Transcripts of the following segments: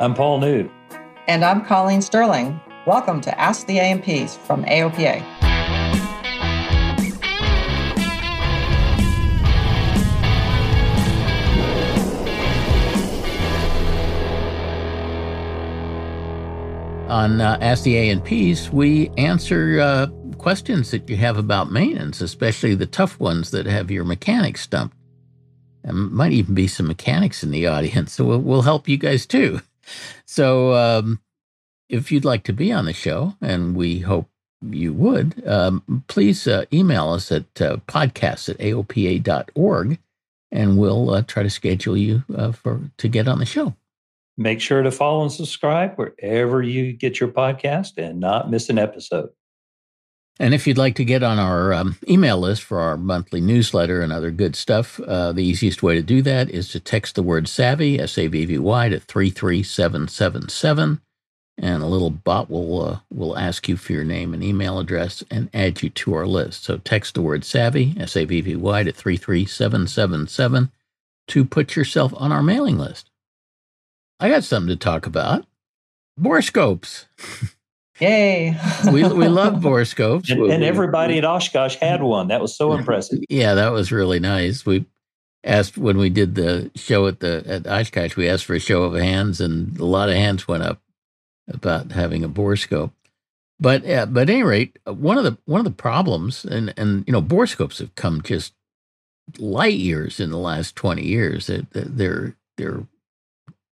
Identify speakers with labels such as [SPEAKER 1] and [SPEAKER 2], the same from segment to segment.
[SPEAKER 1] I'm Paul New.
[SPEAKER 2] And I'm Colleen Sterling. Welcome to Ask the A&Ps from AOPA.
[SPEAKER 3] On uh, Ask the A&Ps, we answer uh, questions that you have about maintenance, especially the tough ones that have your mechanics stumped. There might even be some mechanics in the audience, so we'll, we'll help you guys too. So, um, if you'd like to be on the show, and we hope you would, um, please uh, email us at uh, podcasts at aopa.org, and we'll uh, try to schedule you uh, for to get on the show.
[SPEAKER 1] Make sure to follow and subscribe wherever you get your podcast and not miss an episode.
[SPEAKER 3] And if you'd like to get on our um, email list for our monthly newsletter and other good stuff, uh, the easiest way to do that is to text the word SAVVY, S A V V Y, to 33777. And a little bot will, uh, will ask you for your name and email address and add you to our list. So text the word SAVVY, S A V V Y, to 33777 to put yourself on our mailing list. I got something to talk about borescopes.
[SPEAKER 2] Yay.
[SPEAKER 3] we, we love borescopes.
[SPEAKER 1] And, and everybody at Oshkosh had one. That was so impressive.
[SPEAKER 3] Yeah, that was really nice. We asked when we did the show at the at Oshkosh, we asked for a show of hands, and a lot of hands went up about having a borescope. But uh, but at any rate, one of the one of the problems, and and you know, borescopes have come just light years in the last twenty years. They're they're, they're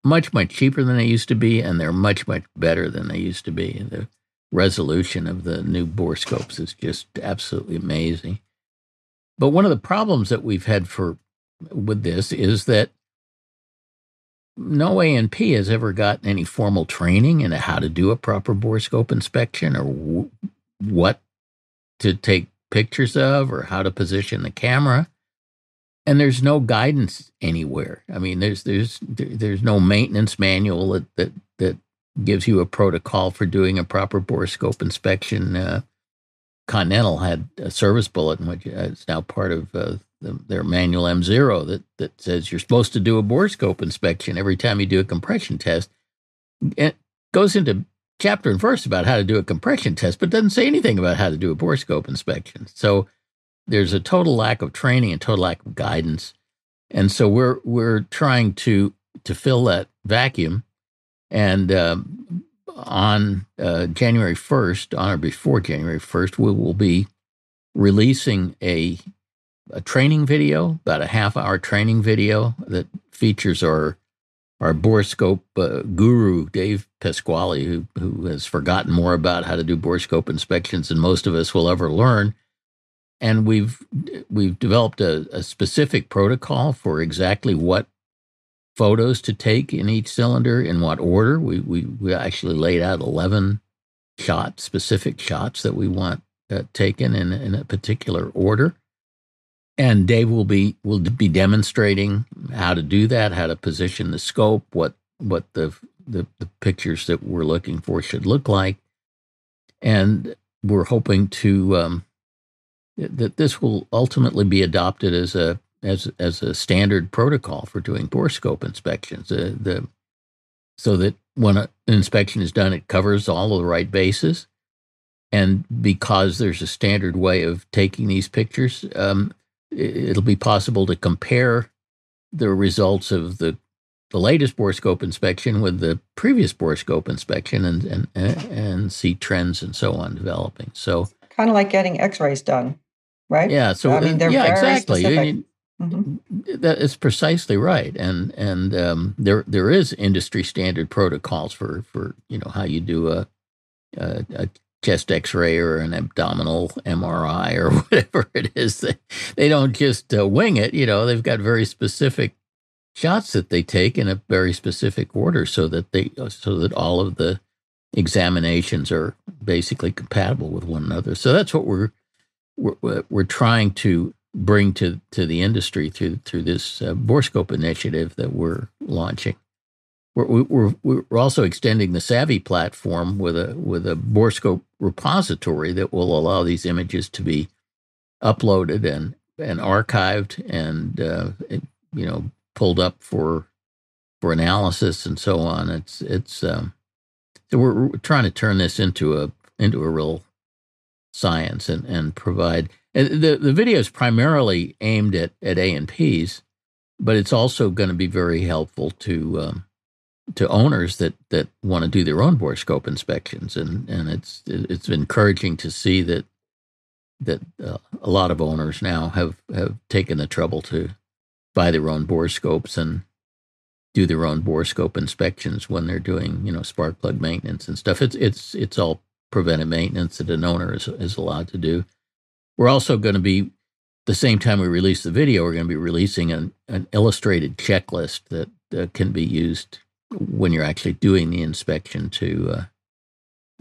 [SPEAKER 3] much much cheaper than they used to be, and they're much much better than they used to be. The resolution of the new borescopes is just absolutely amazing. But one of the problems that we've had for with this is that no A&P has ever gotten any formal training in how to do a proper borescope inspection or w- what to take pictures of or how to position the camera and there's no guidance anywhere. I mean, there's there's there's no maintenance manual that that, that gives you a protocol for doing a proper borescope inspection. Uh, Continental had a service bulletin, which is now part of uh, the, their manual M0 that that says you're supposed to do a borescope inspection every time you do a compression test. It goes into chapter and verse about how to do a compression test, but doesn't say anything about how to do a borescope inspection. So there's a total lack of training and total lack of guidance. And so we're we're trying to to fill that vacuum. And um, on uh, January 1st, on or before January 1st, we will be releasing a a training video, about a half hour training video that features our our borescope uh, guru Dave Pasquale, who who has forgotten more about how to do borescope inspections than most of us will ever learn. And we've we've developed a, a, specific protocol for exactly what photos to take in each cylinder in what order. We we we actually laid out eleven shots, specific shots that we want uh, taken in in a particular order. And Dave will be will be demonstrating how to do that, how to position the scope, what what the the, the pictures that we're looking for should look like, and we're hoping to um, that this will ultimately be adopted as a as as a standard protocol for doing borescope inspections. Uh, the so that when an inspection is done, it covers all of the right bases, and because there's a standard way of taking these pictures, um, it'll be possible to compare the results of the the latest borescope inspection with the previous borescope inspection and and and see trends and so on developing. So
[SPEAKER 2] kind of like getting X-rays done, right?
[SPEAKER 3] Yeah. So
[SPEAKER 2] I mean, they're
[SPEAKER 3] yeah,
[SPEAKER 2] very
[SPEAKER 3] exactly.
[SPEAKER 2] specific. Mhm.
[SPEAKER 3] That is precisely right, and and um, there there is industry standard protocols for for you know how you do a a, a chest X-ray or an abdominal MRI or whatever it is. They, they don't just uh, wing it. You know, they've got very specific shots that they take in a very specific order, so that they so that all of the examinations are basically compatible with one another. So that's what we're we're, we're trying to bring to to the industry through through this uh, Borescope initiative that we're launching. We're, we're we're also extending the Savvy platform with a with a Borescope repository that will allow these images to be uploaded and and archived and uh, it, you know pulled up for for analysis and so on. It's it's um, so we're, we're trying to turn this into a into a real science and and provide and the the video is primarily aimed at at A and P's, but it's also going to be very helpful to um, to owners that that want to do their own borescope inspections, and and it's it's encouraging to see that that uh, a lot of owners now have have taken the trouble to buy their own borescopes and do their own borescope inspections when they're doing you know spark plug maintenance and stuff. It's it's it's all preventive maintenance that an owner is is allowed to do. We're also going to be the same time we release the video, we're going to be releasing an, an illustrated checklist that uh, can be used when you're actually doing the inspection to uh,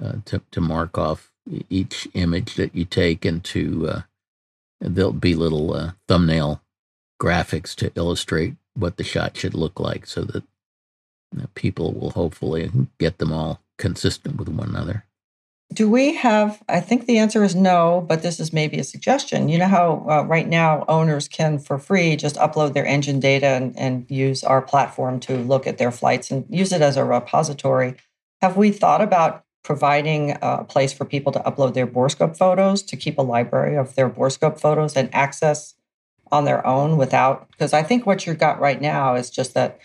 [SPEAKER 3] uh, to, to mark off each image that you take, and to uh, there'll be little uh, thumbnail graphics to illustrate what the shot should look like, so that you know, people will hopefully get them all consistent with one another.
[SPEAKER 2] Do we have? I think the answer is no, but this is maybe a suggestion. You know how uh, right now owners can, for free, just upload their engine data and, and use our platform to look at their flights and use it as a repository. Have we thought about providing a place for people to upload their borescope photos to keep a library of their borescope photos and access on their own without? Because I think what you've got right now is just that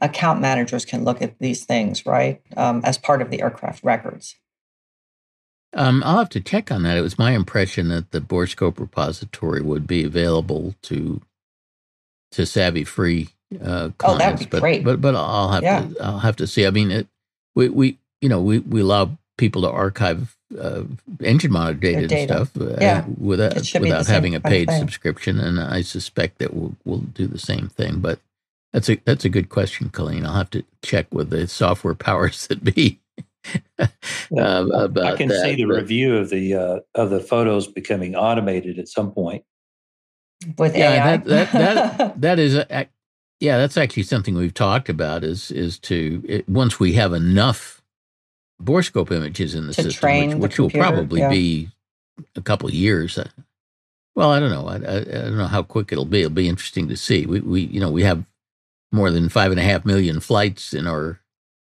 [SPEAKER 2] account managers can look at these things, right, um, as part of the aircraft records.
[SPEAKER 3] Um, I'll have to check on that. It was my impression that the Borescope repository would be available to to Savvy free uh, clients.
[SPEAKER 2] Oh, that would be
[SPEAKER 3] but,
[SPEAKER 2] great.
[SPEAKER 3] But but I'll have
[SPEAKER 2] Yeah.
[SPEAKER 3] to I'll have to see. I mean, it, we we you know we we allow people to archive uh, engine monitor data, and
[SPEAKER 2] data.
[SPEAKER 3] stuff uh,
[SPEAKER 2] Yeah.
[SPEAKER 3] without
[SPEAKER 2] It should be the
[SPEAKER 3] without having a paid
[SPEAKER 2] thing.
[SPEAKER 3] subscription, and I suspect that we'll we'll do the same thing. But that's a that's a good question, Colleen. I'll have to check with the software powers that be. uh, about
[SPEAKER 1] I can
[SPEAKER 3] that,
[SPEAKER 1] see the
[SPEAKER 3] but-
[SPEAKER 1] review of the uh, of the photos becoming automated at some point.
[SPEAKER 2] with
[SPEAKER 3] Yeah,
[SPEAKER 2] AI.
[SPEAKER 3] that- that- that- that is a, ac- yeah that's actually something we've talked about is is to it, once we have enough borescope images in the
[SPEAKER 2] To
[SPEAKER 3] system
[SPEAKER 2] train
[SPEAKER 3] which,
[SPEAKER 2] the
[SPEAKER 3] which will
[SPEAKER 2] computer,
[SPEAKER 3] probably
[SPEAKER 2] yeah.
[SPEAKER 3] be a couple of years uh, well i don't know I, I, I don't know how quick it'll be it'll be interesting to see we, we you know we have more than five and a half million flights in our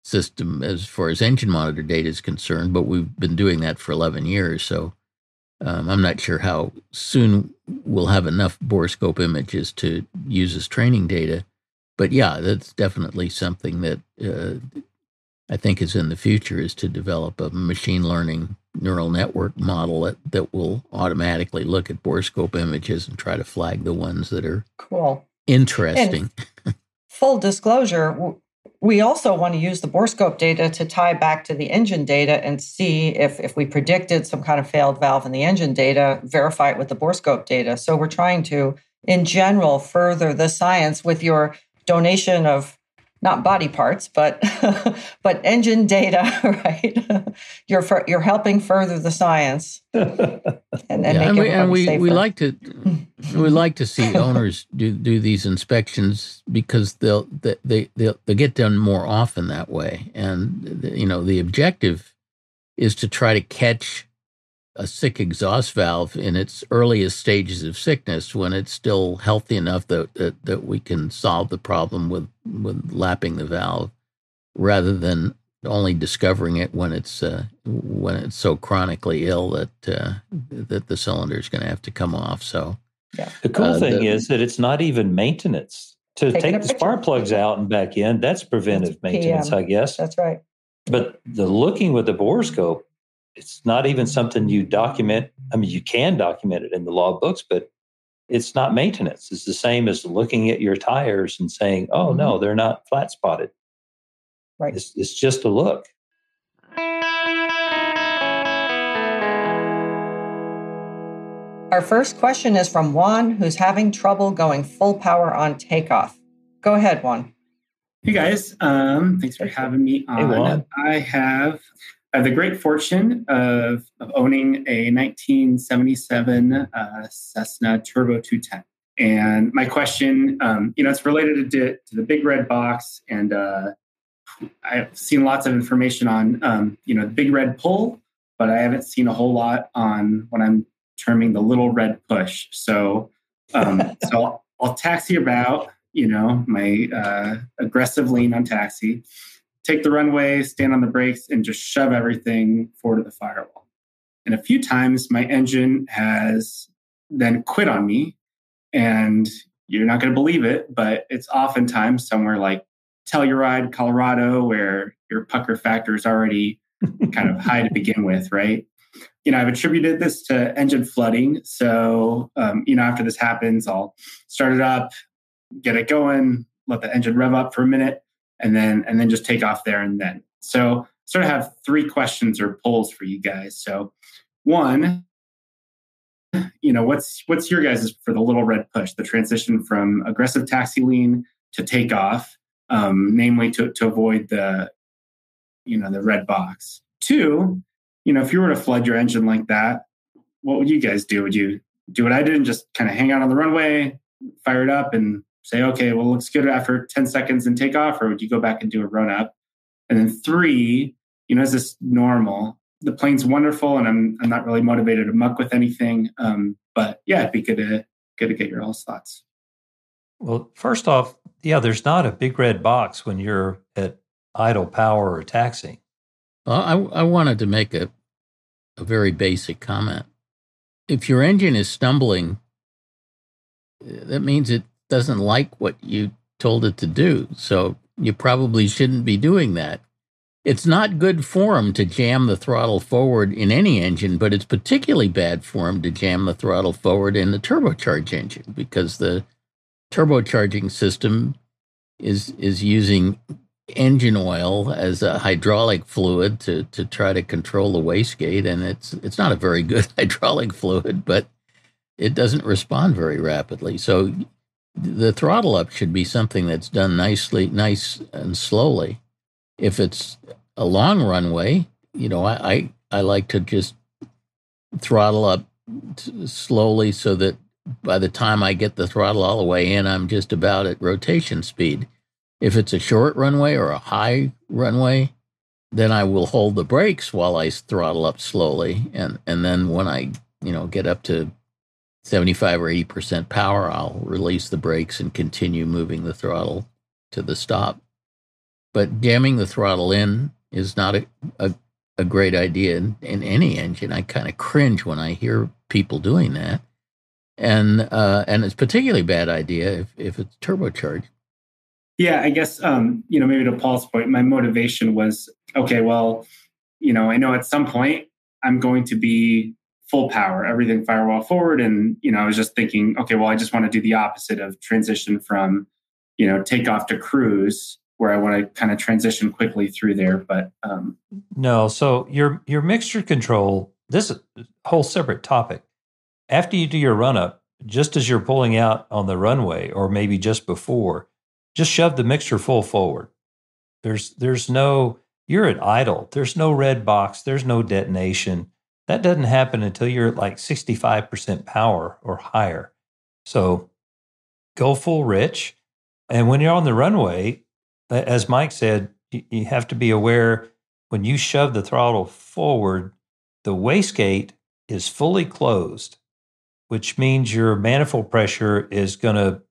[SPEAKER 3] system as far as engine monitor data is concerned but we've been doing that for 11 years so um, I'm not sure how soon we'll have enough borescope images to use as training data, but yeah, that's definitely something that uh, I think is in the future is to develop a machine learning neural network model that, that will automatically look at borescope images and try to flag the ones that are
[SPEAKER 2] cool.
[SPEAKER 3] interesting.
[SPEAKER 2] Full disclosure, we also want to use the borescope data to tie back to the engine data and see if, if we predicted some kind of failed valve in the engine data, verify it with the borescope data. So we're trying to, in general, further the science with your donation of not body parts, but but engine data, right? you're fur- you're helping further the science. And, and
[SPEAKER 3] yeah, and we, and we, we like to we like to see owners do do these inspections because they'll they they they'll, they get done more often that way. And you know the objective is to try to catch a sick exhaust valve in its earliest stages of sickness when it's still healthy enough that that, that we can solve the problem with with lapping the valve rather than only discovering it when it's uh, when it's so chronically ill that uh, that the cylinder is going to have to come off. So
[SPEAKER 1] The cool
[SPEAKER 3] Uh,
[SPEAKER 1] thing
[SPEAKER 3] the-
[SPEAKER 1] is that it's not even maintenance. To take the spark plugs out and back in, that's preventive
[SPEAKER 2] That's
[SPEAKER 1] maintenance,
[SPEAKER 2] PM.
[SPEAKER 1] I guess.
[SPEAKER 2] That's right.
[SPEAKER 1] But the looking with the borescope, it's not even something you document. I mean, you can document it in the logbooks, but it's not maintenance. It's the same as looking at your tires and saying, "Oh no, mm-hmm. they're not flat spotted."
[SPEAKER 2] Right.
[SPEAKER 1] It's, it's just a look.
[SPEAKER 2] Our first question is from Juan, who's having trouble going full power on takeoff. Go ahead, Juan.
[SPEAKER 4] Hey guys, um, thanks for having me on. Hey, I have I have the great fortune of, of owning a 1977 uh, Cessna Turbo 210. And my question, um, you know, it's related to, to, the big red box. And uh, I've seen lots of information on, um, you know, the big red pull, but I haven't seen a whole lot on what I'm terming the little red push. So, um, so I'll, I'll taxi about, you know, my uh, aggressive lean on taxi take the runway, stand on the brakes, and just shove everything forward to the firewall. And a few times my engine has then quit on me. And you're not going to believe it, but it's oftentimes somewhere like Telluride, Colorado, where your pucker factor is already kind of high to begin with, right? You know, I've attributed this to engine flooding. So, um, you know, after this happens, I'll start it up, get it going, let the engine rev up for a minute, and then and then just take off there and then. So sort of have three questions or polls for you guys. So one, you know, what's what's your guys' for the little red push, the transition from aggressive taxi lean to takeoff, um, namely to, to avoid the, you know, the red box. Two, you know, if you were to flood your engine like that, what would you guys do? Would you do what I did and just kind of hang out on the runway, fire it up and say, okay, well, looks good after 10 seconds and take off, or would you go back and do a run up? And then three, you know, is this normal? The plane's wonderful, and I'm I'm not really motivated to muck with anything. Um, but yeah, it'd be good to good to get your all's thoughts.
[SPEAKER 1] Well, first off, yeah, there's not a big red box when you're at idle power or taxi.
[SPEAKER 3] Well, I, I wanted to make a a very basic comment. If your engine is stumbling, that means it doesn't like what you told it to do. So you probably shouldn't be doing that. It's not good form to jam the throttle forward in any engine, but it's particularly bad form to jam the throttle forward in the turbocharged engine because the turbocharging system is is using engine oil as a hydraulic fluid to to try to control the wastegate and it's it's not a very good hydraulic fluid but it doesn't respond very rapidly so the throttle up should be something that's done nicely, nice and slowly. If it's a long runway, you know, I, I, I like to just throttle up t- slowly so that by the time I get the throttle all the way in, I'm just about at rotation speed. If it's a short runway or a high runway, then I will hold the brakes while I throttle up slowly, and and then when I you know get up to 75 or 80% power, I'll release the brakes and continue moving the throttle to the stop. But jamming the throttle in is not a, a, a great idea in, in, any engine. I kind of cringe when I hear people doing that. And uh, and it's particularly bad idea if, if it's turbocharged.
[SPEAKER 4] Yeah, I guess um, you know maybe to Paul's point, my motivation was okay. Well, you know, I know at some point I'm going to be full power, everything firewall forward. And, you know, I was just thinking, okay, well, I just want to do the opposite of transition from, you know, takeoff to cruise where I want to kind of transition quickly through there. But um,
[SPEAKER 1] no, so your your mixture control, this is a whole separate topic. After you do your run up, just as you're pulling out on the runway, or maybe just before, just shove the mixture full forward. There's there's no you're at idle. There's no red box. There's no detonation. That doesn't happen until you're at like 65% power or higher. So go full rich. And when you're on the runway, as Mike said, you have to be aware when you shove the throttle forward, the wastegate is fully closed, which means your manifold pressure is going to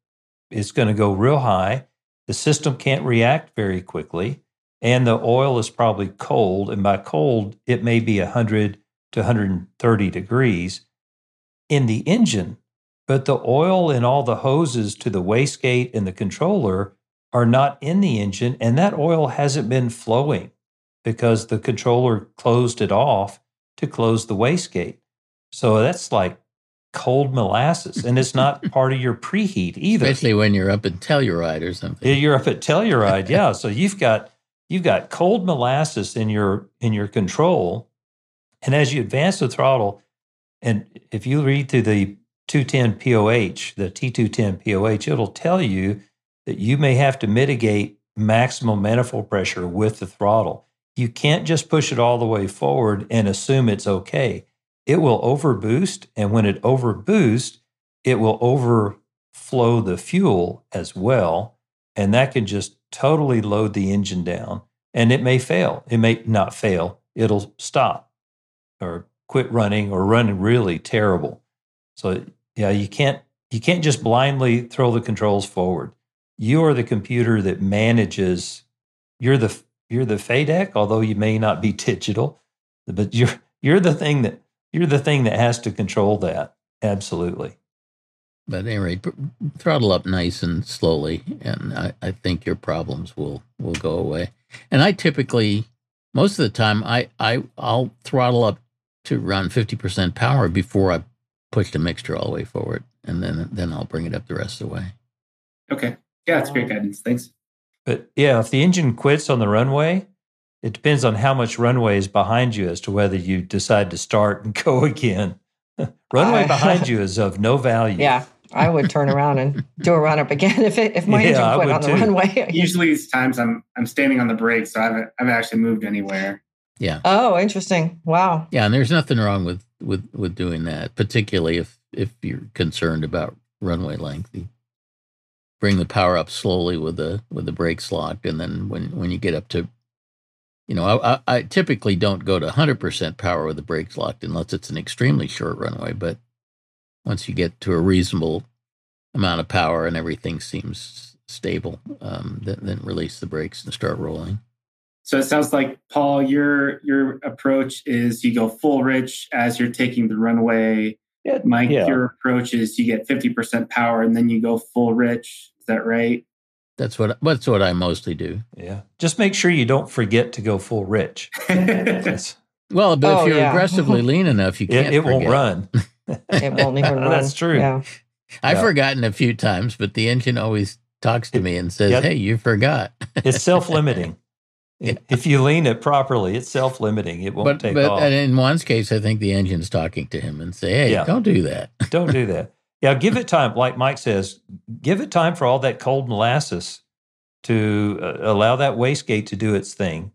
[SPEAKER 1] is going to go real high. The system can't react very quickly, and the oil is probably cold. And by cold, it may be 100 to 130 degrees in the engine, but the oil in all the hoses to the wastegate and the controller are not in the engine, and that oil hasn't been flowing because the controller closed it off to close the wastegate. So that's like cold molasses, and it's not part of your preheat either.
[SPEAKER 3] Especially when you're up at Telluride or something.
[SPEAKER 1] You're up at Telluride, yeah. So you've got you've got cold molasses in your in your control, and as you advance the throttle, and if you read through the 210 POH, the T210 POH, it'll tell you that you may have to mitigate maximum manifold pressure with the throttle. You can't just push it all the way forward and assume it's okay. It will overboost, and when it overboosts, it will overflow the fuel as well, and that can just totally load the engine down. And it may fail. It may not fail. It'll stop or quit running or run really terrible. So yeah, you can't you can't just blindly throw the controls forward. You are the computer that manages. You're the you're the FADEC, although you may not be digital, but you're you're the thing that you're the thing that has to control that. Absolutely.
[SPEAKER 3] But at any rate, throttle up nice and slowly, and I, I think your problems will will go away. And I typically, most of the time, I I I'll throttle up to run fifty percent power before I push the mixture all the way forward, and then then I'll bring it up the rest of the way.
[SPEAKER 4] Okay. Yeah, that's great guidance. Thanks.
[SPEAKER 1] But yeah, if the engine quits on the runway, it depends on how much runway is behind you as to whether you decide to start and go again. runway uh, behind you is of no value.
[SPEAKER 2] Yeah, I would turn around and do a run up again if it, if my yeah, engine quit on the too. runway.
[SPEAKER 4] Usually, these times I'm I'm standing on the brakes, so I haven't I haven't actually moved anywhere.
[SPEAKER 3] Yeah.
[SPEAKER 2] Oh, interesting. Wow.
[SPEAKER 3] Yeah, and there's nothing wrong with with with doing that, particularly if if you're concerned about runway length. You bring the power up slowly with the with the brakes locked, and then when when you get up to, you know, I, I typically don't go to 100% power with the brakes locked unless it's an extremely short runway. But once you get to a reasonable amount of power and everything seems stable, um, then, then release the brakes and start rolling.
[SPEAKER 4] So it sounds like Paul, your your approach is you go full rich as you're taking the runway. Yeah, Mike, yeah. your approach is you get 50% power and then you go full rich. Is that right?
[SPEAKER 3] That's what that's what I mostly do.
[SPEAKER 1] Yeah. Just make sure you don't forget to go full rich.
[SPEAKER 3] well, but oh, if you're yeah. aggressively lean enough, you can't.
[SPEAKER 1] It, it won't run.
[SPEAKER 2] it won't even run.
[SPEAKER 1] That's true.
[SPEAKER 2] Yeah.
[SPEAKER 3] I've forgotten a few times, but the engine always talks to me and says, yep. "Hey, you forgot."
[SPEAKER 1] it's self-limiting. If you lean it properly, it's self limiting. It won't
[SPEAKER 3] but,
[SPEAKER 1] take
[SPEAKER 3] but
[SPEAKER 1] off.
[SPEAKER 3] But in Juan's case, I think the engine's talking to him and say, "Hey, yeah. don't do that.
[SPEAKER 1] don't do that." Yeah, give it time. Like Mike says, give it time for all that cold molasses to uh, allow that wastegate to do its thing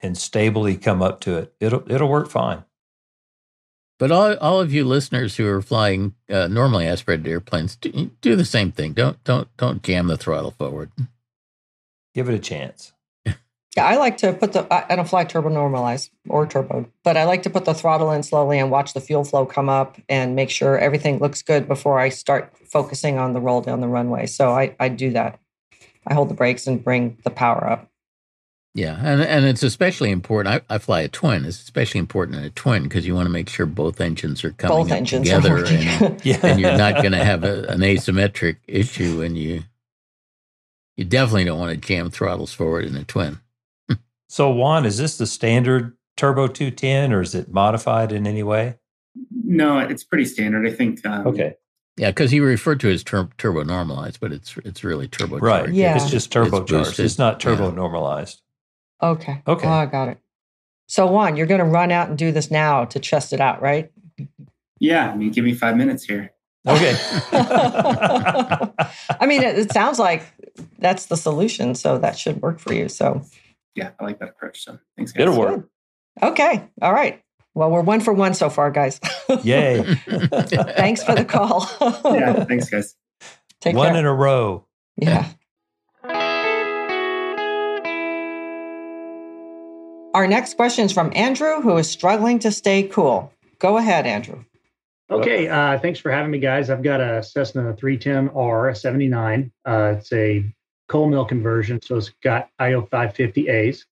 [SPEAKER 1] and stably come up to it. It'll it'll work fine.
[SPEAKER 3] But all all of you listeners who are flying uh, normally aspirated airplanes, do, do the same thing. Don't don't don't jam the throttle forward.
[SPEAKER 1] Give it a chance.
[SPEAKER 2] Yeah, I like to put the, I don't fly turbo normalized or turbo, but I like to put the throttle in slowly and watch the fuel flow come up and make sure everything looks good before I start focusing on the roll down the runway. So I, I do that. I hold the brakes and bring the power up.
[SPEAKER 3] Yeah, and and it's especially important. I, I fly a twin. It's especially important in a twin because you want to make sure both engines are coming both engines together, and, yeah. and, you're not going to have a, an asymmetric issue. And you you definitely don't want to jam throttles forward in a twin.
[SPEAKER 1] So, Juan, is this the standard Turbo 210 or is it modified in any way?
[SPEAKER 4] No, it's pretty standard. I think. Um,
[SPEAKER 1] okay.
[SPEAKER 3] Yeah, because he referred to it as tur- turbo normalized, but it's it's really turbo.
[SPEAKER 1] Right. Yeah. It's just turbocharged. It's, it's, not turbo yeah. normalized.
[SPEAKER 2] Okay.
[SPEAKER 1] Okay.
[SPEAKER 2] Oh, I got it. So, Juan, you're going to run out and do this now to test it out, right?
[SPEAKER 4] Yeah. I mean, give me five minutes here.
[SPEAKER 1] Okay.
[SPEAKER 2] I mean, it, it sounds like that's the solution. So that should work for you. So
[SPEAKER 4] yeah, I like that approach. So thanks, guys.
[SPEAKER 1] It'll work.
[SPEAKER 2] Okay. All right. Well, we're one for one so far, guys.
[SPEAKER 1] Yay.
[SPEAKER 2] thanks for the call.
[SPEAKER 4] yeah. Thanks, guys.
[SPEAKER 2] Take
[SPEAKER 1] one
[SPEAKER 2] care.
[SPEAKER 1] in a row.
[SPEAKER 2] Yeah. Our next question is from Andrew, who is struggling to stay cool. Go ahead, Andrew.
[SPEAKER 5] Okay, uh, thanks for having me, guys. I've got a Cessna 310R 79. Uh, it's a Colemill conversion. So it's got IO 550As.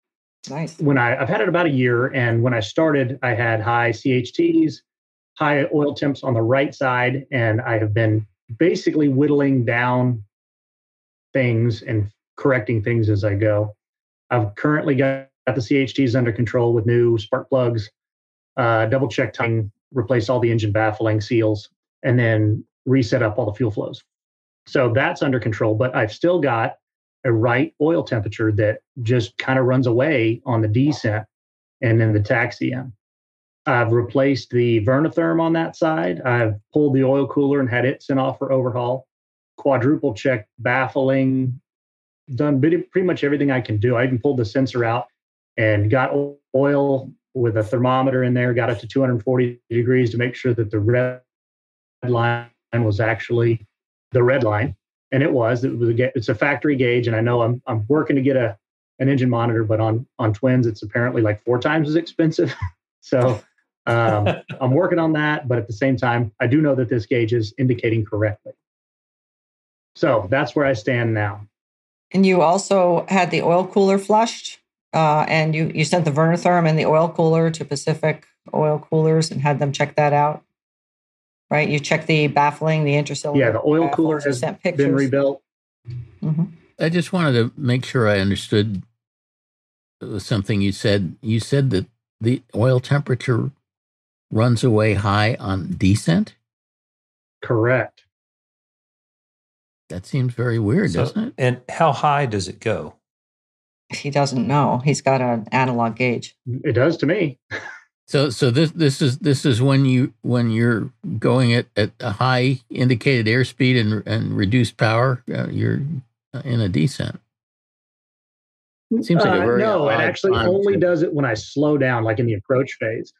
[SPEAKER 2] Nice.
[SPEAKER 5] When I, I've had it about a year, and when I started, I had high CHTs, high oil temps on the right side, and I have been basically whittling down things and correcting things as I go. I've currently got the CHTs under control with new spark plugs, uh, double check time, replace all the engine baffling seals, and then reset up all the fuel flows. So that's under control, but I've still got a right oil temperature that just kind of runs away on the descent and then the taxi in. I've replaced the Vernatherm on that side. I've pulled the oil cooler and had it sent off for overhaul. Quadruple checked baffling, done pretty much everything I can do. I even pulled the sensor out and got oil with a thermometer in there, got it to 240 degrees to make sure that the red line was actually the red line. And it was. It was a, it's a factory gauge, and I know I'm I'm working to get a an engine monitor, but on on twins, it's apparently like four times as expensive. so um, I'm working on that, but at the same time, I do know that this gauge is indicating correctly. So that's where I stand now.
[SPEAKER 2] And you also had the oil cooler flushed, uh, and you you sent the Vernatherm and the oil cooler to Pacific Oil Coolers and had them check that out. Right, you checked the baffling, the intercylinder.
[SPEAKER 5] Yeah, the oil cooler has been rebuilt.
[SPEAKER 3] Mm-hmm. I just wanted to make sure I understood something you said. You said that the oil temperature runs away high on descent.
[SPEAKER 5] Correct.
[SPEAKER 3] That seems very weird, so, doesn't it?
[SPEAKER 1] And how high does it go?
[SPEAKER 2] He doesn't know. He's got an analog gauge.
[SPEAKER 5] It does to me.
[SPEAKER 3] So, so this this is this is when you when you're going at, at a high indicated airspeed and and reduced power, uh, you're in a descent.
[SPEAKER 5] It seems like a uh, very uh, no. It actually only to... does it when I slow down, like in the approach phase.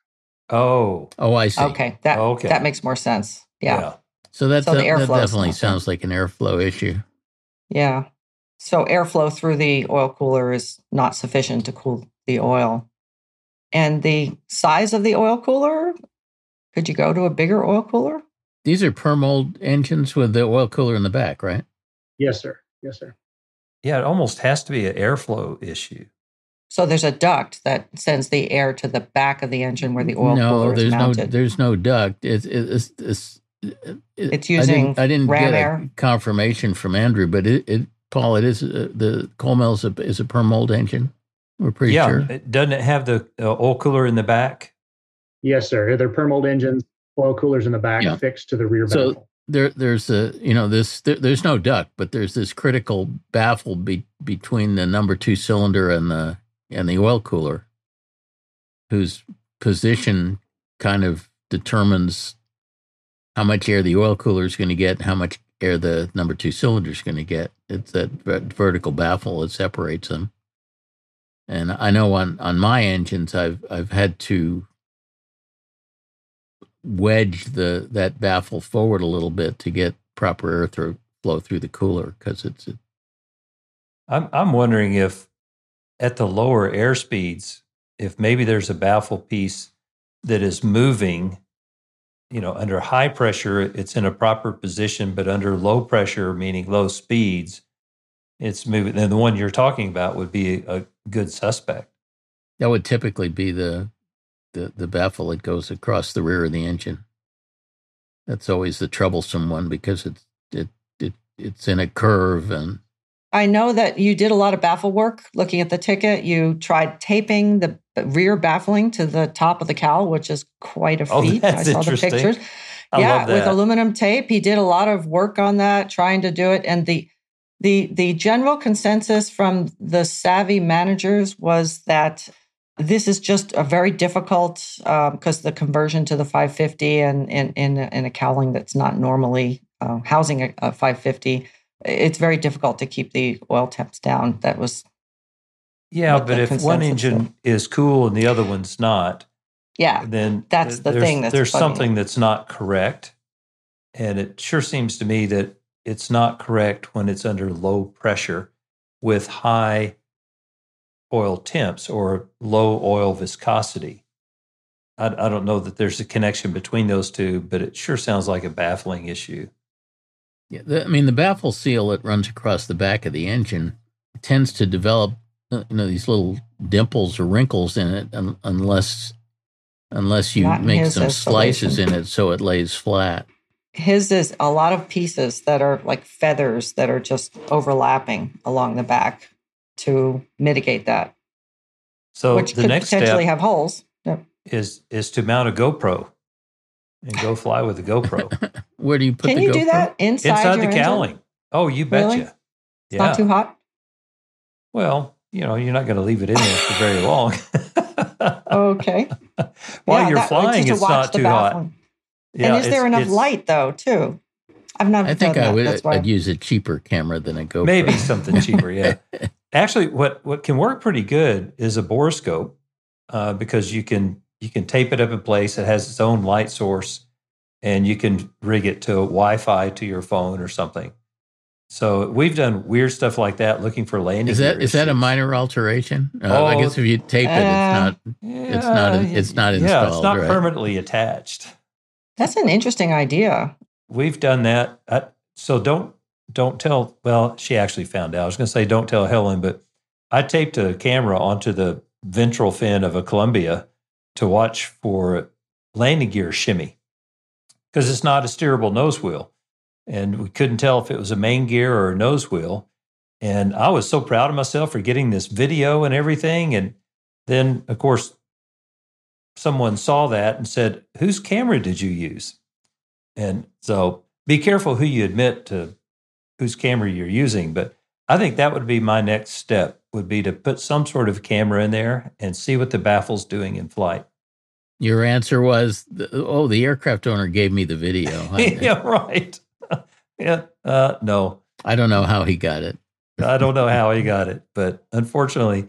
[SPEAKER 1] Oh,
[SPEAKER 3] oh, I see.
[SPEAKER 2] Okay, that okay. that makes more sense. Yeah. yeah.
[SPEAKER 3] So that's so that definitely sounds like an airflow issue.
[SPEAKER 2] Yeah. So airflow through the oil cooler is not sufficient to cool the oil. And the size of the oil cooler, could you go to a bigger oil cooler?
[SPEAKER 3] These are permold engines with the oil cooler in the back, right?
[SPEAKER 5] Yes, sir. Yes, sir.
[SPEAKER 1] Yeah, it almost has to be an airflow issue.
[SPEAKER 2] So there's a duct that sends the air to the back of the engine where the oil no, cooler is mounted.
[SPEAKER 3] No, there's no duct. It's, it's, it's
[SPEAKER 2] it's using.
[SPEAKER 3] I didn't, I didn't get
[SPEAKER 2] air.
[SPEAKER 3] a confirmation from Andrew, but it, it Paul, it is uh, the Colemill is a, is a permold engine. We're pretty
[SPEAKER 1] yeah,
[SPEAKER 3] sure.
[SPEAKER 1] doesn't it have the uh, oil cooler in the back?
[SPEAKER 5] Yes, sir. They're permold engines, oil coolers in the back, yeah. fixed to the rear
[SPEAKER 3] so baffle. there, there's a you know this there, there's no duct, but there's this critical baffle be, between the number two cylinder and the and the oil cooler, whose position kind of determines how much air the oil cooler is going to get, how much air the number two cylinder is going to get. It's that vertical baffle that separates them. And I know on, on my engines, I've I've had to wedge the that baffle forward a little bit to get proper air through, flow through the cooler because it's. A,
[SPEAKER 1] I'm I'm wondering if at the lower air speeds, if maybe there's a baffle piece that is moving you know, under high pressure, it's in a proper position, but under low pressure, meaning low speeds, it's moving. And the one you're talking about would be a good suspect.
[SPEAKER 3] That would typically be the the, the baffle that goes across the rear of the engine. That's always the troublesome one because it's it, it it's in a curve and
[SPEAKER 2] I know that you did a lot of baffle work looking at the ticket. You tried taping the rear baffling to the top of the cowl, which is quite a oh, feat.
[SPEAKER 1] Oh, I saw the pictures.
[SPEAKER 2] I yeah, with aluminum tape. He did a lot of work on that, trying to do it. And the the the general consensus from the savvy managers was that this is just a very difficult because um, the conversion to the 550 and in in, in a cowling that's not normally uh, housing a, a 550 it's very difficult to keep the oil temps down. That was
[SPEAKER 1] yeah, but if one engine is cool and the other one's not,
[SPEAKER 2] yeah,
[SPEAKER 1] then
[SPEAKER 2] that's the thing. That's
[SPEAKER 1] there's
[SPEAKER 2] funny.
[SPEAKER 1] something that's not correct, and it sure seems to me that it's not correct when it's under low pressure with high oil temps or low oil viscosity. I, I don't know that there's a connection between those two, but it sure sounds like a baffling issue.
[SPEAKER 3] Yeah, the, I mean, the baffle seal that runs across the back of the engine tends to develop, uh, you know, these little dimples or wrinkles in it, un- unless unless you Not make some slices in it so it lays flat.
[SPEAKER 2] His is a lot of pieces that are like feathers that are just overlapping along the back to mitigate that.
[SPEAKER 1] So
[SPEAKER 2] which
[SPEAKER 1] the
[SPEAKER 2] could
[SPEAKER 1] next
[SPEAKER 2] potentially have holes. Yep.
[SPEAKER 1] is is to mount a GoPro and go fly with a GoPro.
[SPEAKER 3] Where do you put
[SPEAKER 2] Can
[SPEAKER 3] the
[SPEAKER 2] you
[SPEAKER 3] GoPro?
[SPEAKER 2] do that inside,
[SPEAKER 1] Inside
[SPEAKER 2] your
[SPEAKER 1] the
[SPEAKER 2] engine?
[SPEAKER 1] cowling. Oh, you betcha.
[SPEAKER 2] Really?
[SPEAKER 1] Yeah.
[SPEAKER 2] It's not too hot.
[SPEAKER 1] well, you know, you're not going to leave it in there for very long.
[SPEAKER 2] Okay.
[SPEAKER 1] While
[SPEAKER 2] Yeah,
[SPEAKER 1] you're
[SPEAKER 2] that-
[SPEAKER 1] flying,
[SPEAKER 2] just
[SPEAKER 1] it's not too hot.
[SPEAKER 2] baffling.
[SPEAKER 1] Yeah,
[SPEAKER 2] and is there enough light though, too? I've never.
[SPEAKER 3] I think
[SPEAKER 2] done
[SPEAKER 3] I
[SPEAKER 2] that.
[SPEAKER 3] would.
[SPEAKER 2] That's why.
[SPEAKER 3] I'd use a cheaper camera than a GoPro.
[SPEAKER 1] Maybe something cheaper. Yeah. Actually, what what can work pretty good is a borescope uh, because you can you can tape it up in place. It has its own light source, and you can rig it to Wi-Fi to your phone or something. So we've done weird stuff like that, looking for landing.
[SPEAKER 3] Is that
[SPEAKER 1] gear
[SPEAKER 3] is that a minor alteration? Uh, I
[SPEAKER 1] Oh,
[SPEAKER 3] guess if you tape it, it's
[SPEAKER 2] uh,
[SPEAKER 3] not. It's not-
[SPEAKER 1] Yeah,
[SPEAKER 3] it's not installed.
[SPEAKER 1] Yeah, it's
[SPEAKER 3] installed,
[SPEAKER 1] not
[SPEAKER 3] right?
[SPEAKER 1] permanently attached.
[SPEAKER 2] That's an interesting idea.
[SPEAKER 1] We've done that. I, so don't don't tell. Well, she actually found out. I was going to say don't tell Helen, but I taped a camera onto the ventral fin of a Columbia to watch for landing gear shimmy because it's not a steerable nose wheel, and we couldn't tell if it was a main gear or a nose wheel. And I was so proud of myself for getting this video and everything. And then, of course, someone saw that and said, "Whose camera did you use?" And so be careful who you admit to whose camera you're using. But I think that would be my next step would be to put some sort of camera in there and see what the baffle's doing in flight.
[SPEAKER 3] Your answer was, "Oh, the aircraft owner gave me the video."
[SPEAKER 1] Yeah, right. yeah. Uh, no,
[SPEAKER 3] I don't know how he got it.
[SPEAKER 1] I don't know how he got it, but unfortunately,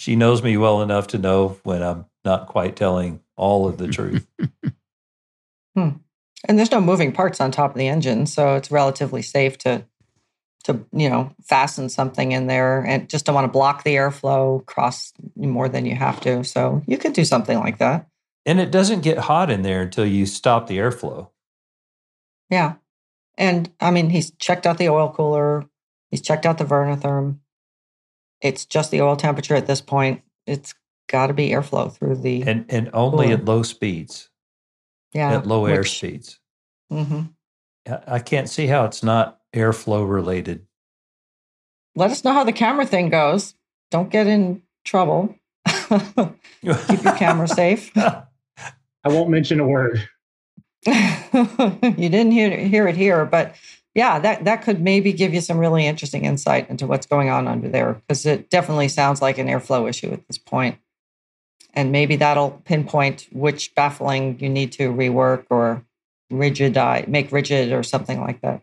[SPEAKER 1] she knows me well enough to know when I'm not quite telling all of the truth. Hmm.
[SPEAKER 2] And there's no moving parts on top of the engine, so it's relatively safe to to you know fasten something in there and just don't want to block the airflow cross more than you have to. So you could do something like that.
[SPEAKER 1] and it doesn't get hot in there until you stop the airflow.
[SPEAKER 2] Yeah. And I mean, he's checked out the oil cooler. He's checked out the Vernatherm. It's just the oil temperature at this point. It's got to be airflow through the
[SPEAKER 1] And and only
[SPEAKER 2] Cool.
[SPEAKER 1] at low speeds,
[SPEAKER 2] yeah
[SPEAKER 1] at low air
[SPEAKER 2] which-
[SPEAKER 1] speeds.
[SPEAKER 2] mhm.
[SPEAKER 1] I I can't see how it's not airflow related.
[SPEAKER 2] Let us know how the camera thing goes. Don't get in trouble. Keep your camera safe.
[SPEAKER 5] I won't mention a word.
[SPEAKER 2] you didn't hear hear it here, but yeah, that that could maybe give you some really interesting insight into what's going on under there because it definitely sounds like an airflow issue at this point. And maybe that'll pinpoint which baffling you need to rework or rigidize, make rigid or something like that.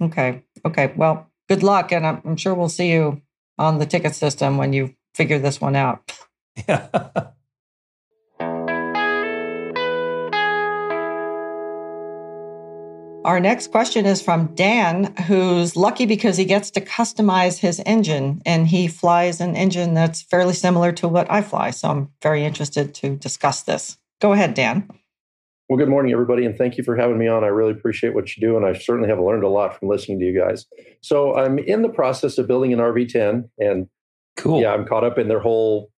[SPEAKER 2] Okay. Okay. Well, good luck. And I'm, I'm sure we'll see you on the ticket system when you figure this one out.
[SPEAKER 1] Yeah.
[SPEAKER 2] Our next question is from Dan, who's lucky because he gets to customize his engine and he flies an engine that's fairly similar to what I fly. So I'm very interested to discuss this. Go ahead, Dan.
[SPEAKER 6] Well, good morning, everybody, and thank you for having me on. I really appreciate what you do, and I certainly have learned a lot from listening to you guys. So, I'm in the process of building an RV10, and
[SPEAKER 1] cool.
[SPEAKER 6] yeah, I'm caught up in their whole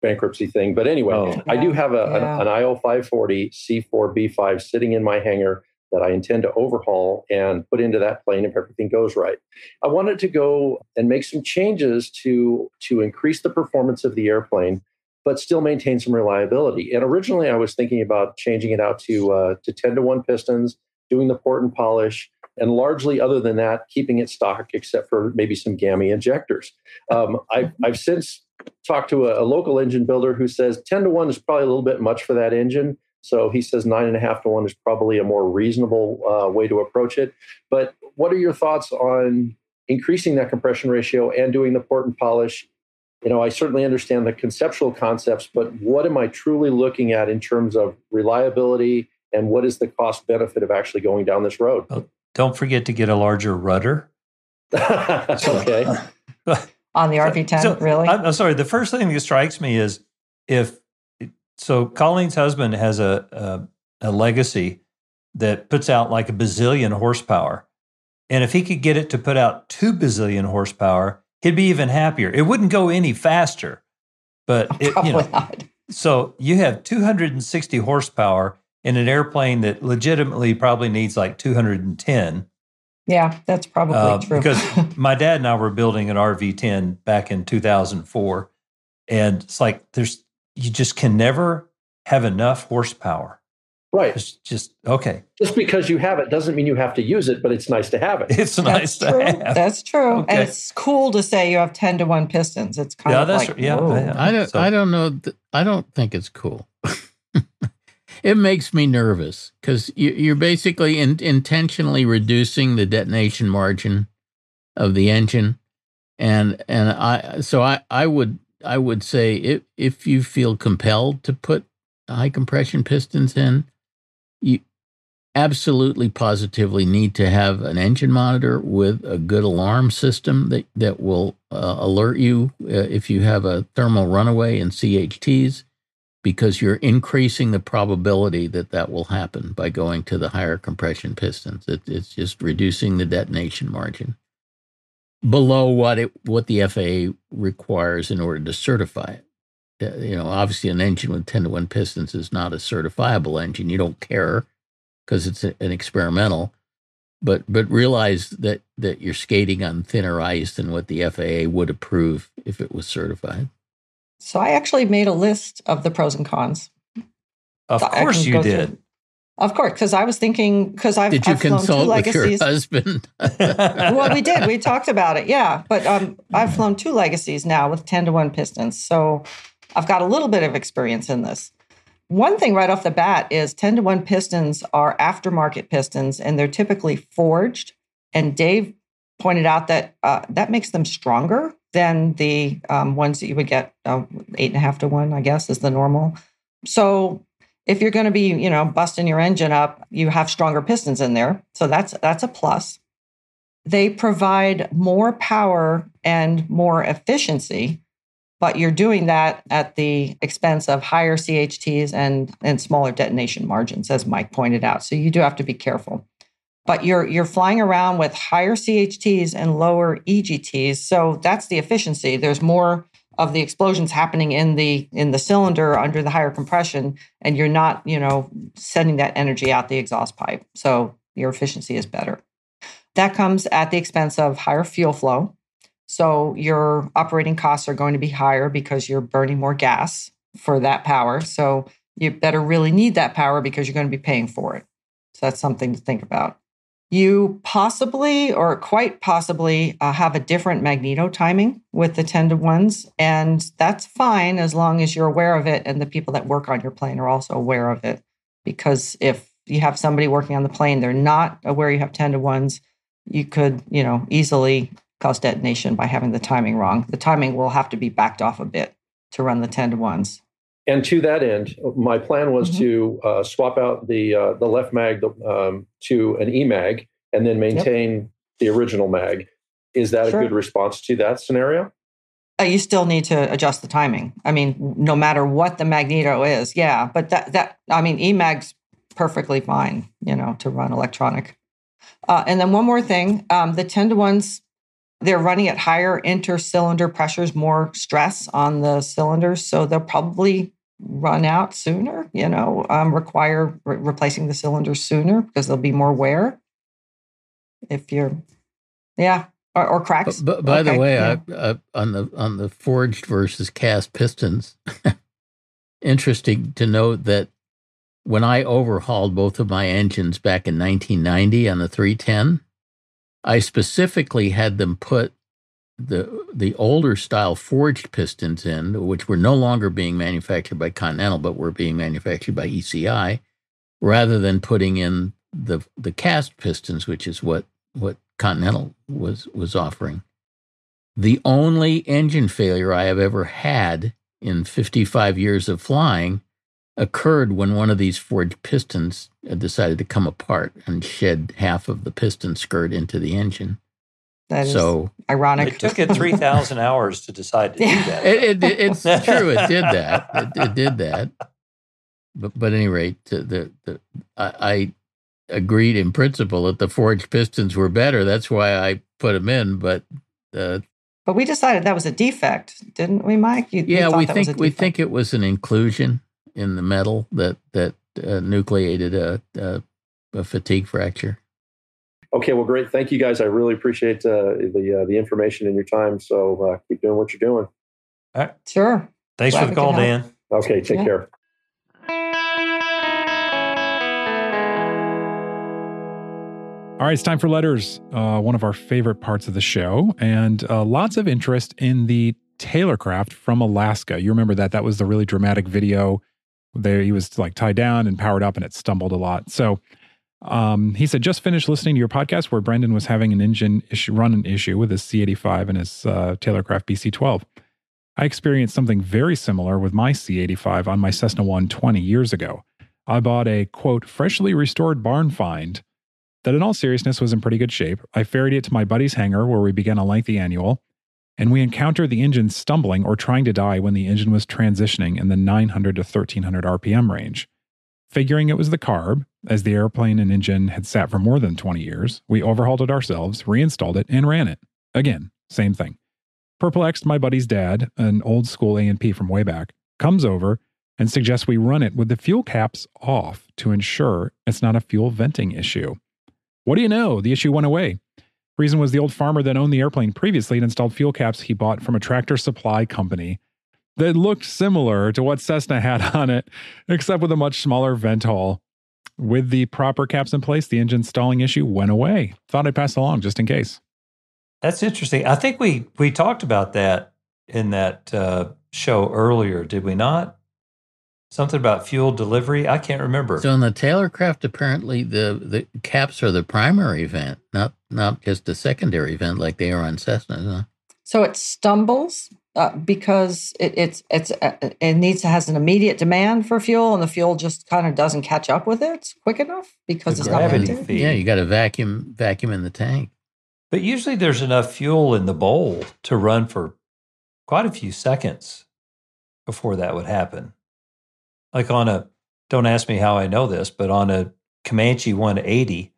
[SPEAKER 6] bankruptcy thing. But anyway,
[SPEAKER 1] Oh.
[SPEAKER 6] I do have a,
[SPEAKER 2] Yeah.
[SPEAKER 6] an, an IO 540 C4B5 sitting in my hangar that I intend to overhaul and put into that plane if everything goes right. I wanted to go and make some changes to to increase the performance of the airplane, but still maintain some reliability. And originally, I was thinking about changing it out to uh, to ten to one pistons, doing the port and polish, and largely, other than that, keeping it stock, except for maybe some GAMI injectors. Um, I've I've since talked to a, a local engine builder who says ten to one is probably a little bit much for that engine. So he says nine and a half to one is probably a more reasonable uh, way to approach it. But what are your thoughts on increasing that compression ratio and doing the port and polish? You know, I certainly understand the conceptual concepts, but what am I truly looking at in terms of reliability and what is the cost benefit of actually going down this road?
[SPEAKER 1] Don't forget to get a larger rudder.
[SPEAKER 6] That's okay.
[SPEAKER 2] On the RV10,
[SPEAKER 1] So,
[SPEAKER 2] really?
[SPEAKER 1] I'm, I'm sorry. The first thing that strikes me is if so, Colleen's husband has a, a a legacy that puts out like a bazillion horsepower, and if he could get it to put out two bazillion horsepower, he'd be even happier. It wouldn't go any faster, but it,
[SPEAKER 2] Probably
[SPEAKER 1] you know.
[SPEAKER 2] not.
[SPEAKER 1] So you have 260 horsepower in an airplane that legitimately probably needs like 210.
[SPEAKER 2] Yeah, that's probably
[SPEAKER 1] Uh,
[SPEAKER 2] true.
[SPEAKER 1] because my dad and I were building an RV10 back in 2004, and it's like there's you just can never have enough horsepower.
[SPEAKER 6] Right.
[SPEAKER 1] It's just okay.
[SPEAKER 6] Just because you have it doesn't mean you have to use it, but it's nice to have it.
[SPEAKER 1] It's nice
[SPEAKER 2] That's true.
[SPEAKER 1] to have.
[SPEAKER 2] That's true.
[SPEAKER 1] Okay.
[SPEAKER 2] And it's cool to say you have 10 to 1 pistons. It's kind
[SPEAKER 1] Yeah,
[SPEAKER 2] of
[SPEAKER 1] that's
[SPEAKER 2] like,
[SPEAKER 1] yeah, yeah.
[SPEAKER 3] I don't.
[SPEAKER 1] So-
[SPEAKER 3] I don't know. th- I don't think it's cool. it makes me nervous because you, you're basically in, intentionally reducing the detonation margin of the engine, and and I so I I would I would say if if you feel compelled to put high compression pistons in, you absolutely positively need to have an engine monitor with a good alarm system that that will uh, alert you uh, if you have a thermal runaway in CHTs because you're increasing the probability that that will happen by going to the higher compression pistons. It, it's just reducing the detonation margin below what it what the FAA requires in order to certify it Uh, you know obviously an engine with 10 to 1 pistons is not a certifiable engine you don't care because it's a, an experimental. But but realize that that you're skating on thinner ice than what the FAA would approve if it was certified.
[SPEAKER 2] So I actually made a list of the pros and cons.
[SPEAKER 1] Of
[SPEAKER 2] So
[SPEAKER 1] course you did.
[SPEAKER 2] through- Of course, because I was thinking, because I've,
[SPEAKER 3] Did you
[SPEAKER 2] I've
[SPEAKER 3] consult with your
[SPEAKER 2] legacies.
[SPEAKER 3] husband?
[SPEAKER 2] well, we did. We talked about it. Yeah. But um, I've flown two legacies now with 10 to 1 pistons. So I've got a little bit of experience in this. One thing right off the bat is 10 to 1 pistons are aftermarket pistons and they're typically forged. And Dave pointed out that uh, that makes them stronger than the um, ones that you would get uh, eight and a half to one, I guess, is the normal. So if you're going to be, you know, busting your engine up, you have stronger pistons in there. So that's that's a plus. They provide more power and more efficiency, but you're doing that at the expense of higher CHTs and and smaller detonation margins, as Mike pointed out. So you do have to be careful. But you're you're flying around with higher CHTs and lower EGTs, so that's the efficiency. There's more of the explosions happening in the in the cylinder under the higher compression and you're not you know sending that energy out the exhaust pipe. So your efficiency is better. That comes at the expense of higher fuel flow. So your operating costs are going to be higher because you're burning more gas for that power. So you better really need that power because you're going to be paying for it. So that's something to think about you possibly or quite possibly uh, have a different magneto timing with the 10 to 1s and that's fine as long as you're aware of it and the people that work on your plane are also aware of it. Because if you have somebody working on the plane they're not aware you have 10 to 1s you could you know easily cause detonation by having the timing wrong. The timing will have to be backed off a bit to run the 10 to 1s
[SPEAKER 6] And to that end, my plan was
[SPEAKER 2] Mhm.
[SPEAKER 6] to uh, swap out the uh, the left mag um, to an eMag and then maintain the original mag. Is that
[SPEAKER 2] Sure.
[SPEAKER 6] a good response to that scenario?
[SPEAKER 2] Uh, you still need to adjust the timing. I mean, no matter what the magneto is, yeah. But that that I mean, Emag's perfectly fine, you know, to run electronic. Uh, and then one more thing, um, the ten to ones, they're running at higher intercylinder pressures, more stress on the cylinders, so they'll probably run out sooner. You know, um, require re- replacing the cylinders sooner because there'll be more wear. If you're, yeah, or, or cracks.
[SPEAKER 3] But, but by the way,
[SPEAKER 2] yeah.
[SPEAKER 3] I, I, on the on the forged versus cast pistons, interesting to note that when I overhauled both of my engines back in 1990 on the 310, I specifically had them put the the older style forged pistons in, which were no longer being manufactured by Continental, but were being manufactured by ECI, rather than putting in the the cast pistons, which is what what Continental was was offering. The only engine failure I have ever had in 55 years of flying occurred when one of these forged pistons uh, decided to come apart and shed half of the piston skirt into the engine.
[SPEAKER 2] that is
[SPEAKER 3] So
[SPEAKER 2] ironic.
[SPEAKER 1] It took it 3,000 hours to decide to do that.
[SPEAKER 3] it, it, it's true. It did that. It, it did that. But but at any rate, the, the, the I, I agreed in principle that the forged pistons were better. That's why I put them in. But uh,
[SPEAKER 2] But we decided that was a defect, didn't we, Mike? You, you
[SPEAKER 3] yeah,
[SPEAKER 2] thought
[SPEAKER 3] we
[SPEAKER 2] that was
[SPEAKER 3] think
[SPEAKER 2] a
[SPEAKER 3] we think it was an inclusion in the metal that that uh, nucleated a, a, a fatigue fracture.
[SPEAKER 6] Okay, well, great. Thank you guys. I really appreciate uh, the uh, the information and your time. So uh, keep doing what you're doing.
[SPEAKER 2] Sure.
[SPEAKER 1] Thanks
[SPEAKER 2] Glad
[SPEAKER 1] for the call. Dan.
[SPEAKER 6] Okay, take yeah. care.
[SPEAKER 7] All right, it's time for letters, uh, one of our favorite parts of the show, and uh, lots of interest in the Taylorcraft from Alaska. You remember that? That was the really dramatic video. There, he was like tied down and powered up, and it stumbled a lot. So, um, he said, just finished listening to your podcast where Brendan was having an engine issue, run an issue with his C85 and his uh, Taylorcraft BC12. I experienced something very similar with my C85 on my Cessna 120 years ago. I bought a quote freshly restored barn find that in all seriousness was in pretty good shape. I ferried it to my buddy's hangar where we began a lengthy annual, and we encountered the engine stumbling or trying to die when the engine was transitioning in the 900 to 1300 RPM range. Figuring it was the carb, as the airplane and engine had sat for more than 20 years, we overhauled it ourselves, reinstalled it, and ran it. Again, same thing. Perplexed, my buddy's dad, an old school A&P from way back, comes over and suggests we run it with the fuel caps off to ensure it's not a fuel venting issue. What do you know? The issue went away. Reason was the old farmer that owned the airplane previously had installed fuel caps he bought from a tractor supply company that looked similar to what Cessna had on it, except with a much smaller vent hole. With the proper caps in place, the engine stalling issue went away. Thought I'd pass along just in case.
[SPEAKER 1] That's interesting. I think we we talked about that in that uh, show earlier, did we not? Something about fuel delivery. I can't remember.
[SPEAKER 3] So in the Taylorcraft, apparently the the caps are the primary event, not not just a secondary event like they are on Cessna. Huh?
[SPEAKER 2] So it stumbles uh, because it, it's it's uh, it needs to has an immediate demand for fuel, and the fuel just kind of doesn't catch up with it quick enough because the it's not
[SPEAKER 3] venting. Yeah, you got to vacuum vacuum in the tank.
[SPEAKER 1] But usually there's enough fuel in the bowl to run for quite a few seconds before that would happen like on a don't ask me how I know this, but on a Comanche 180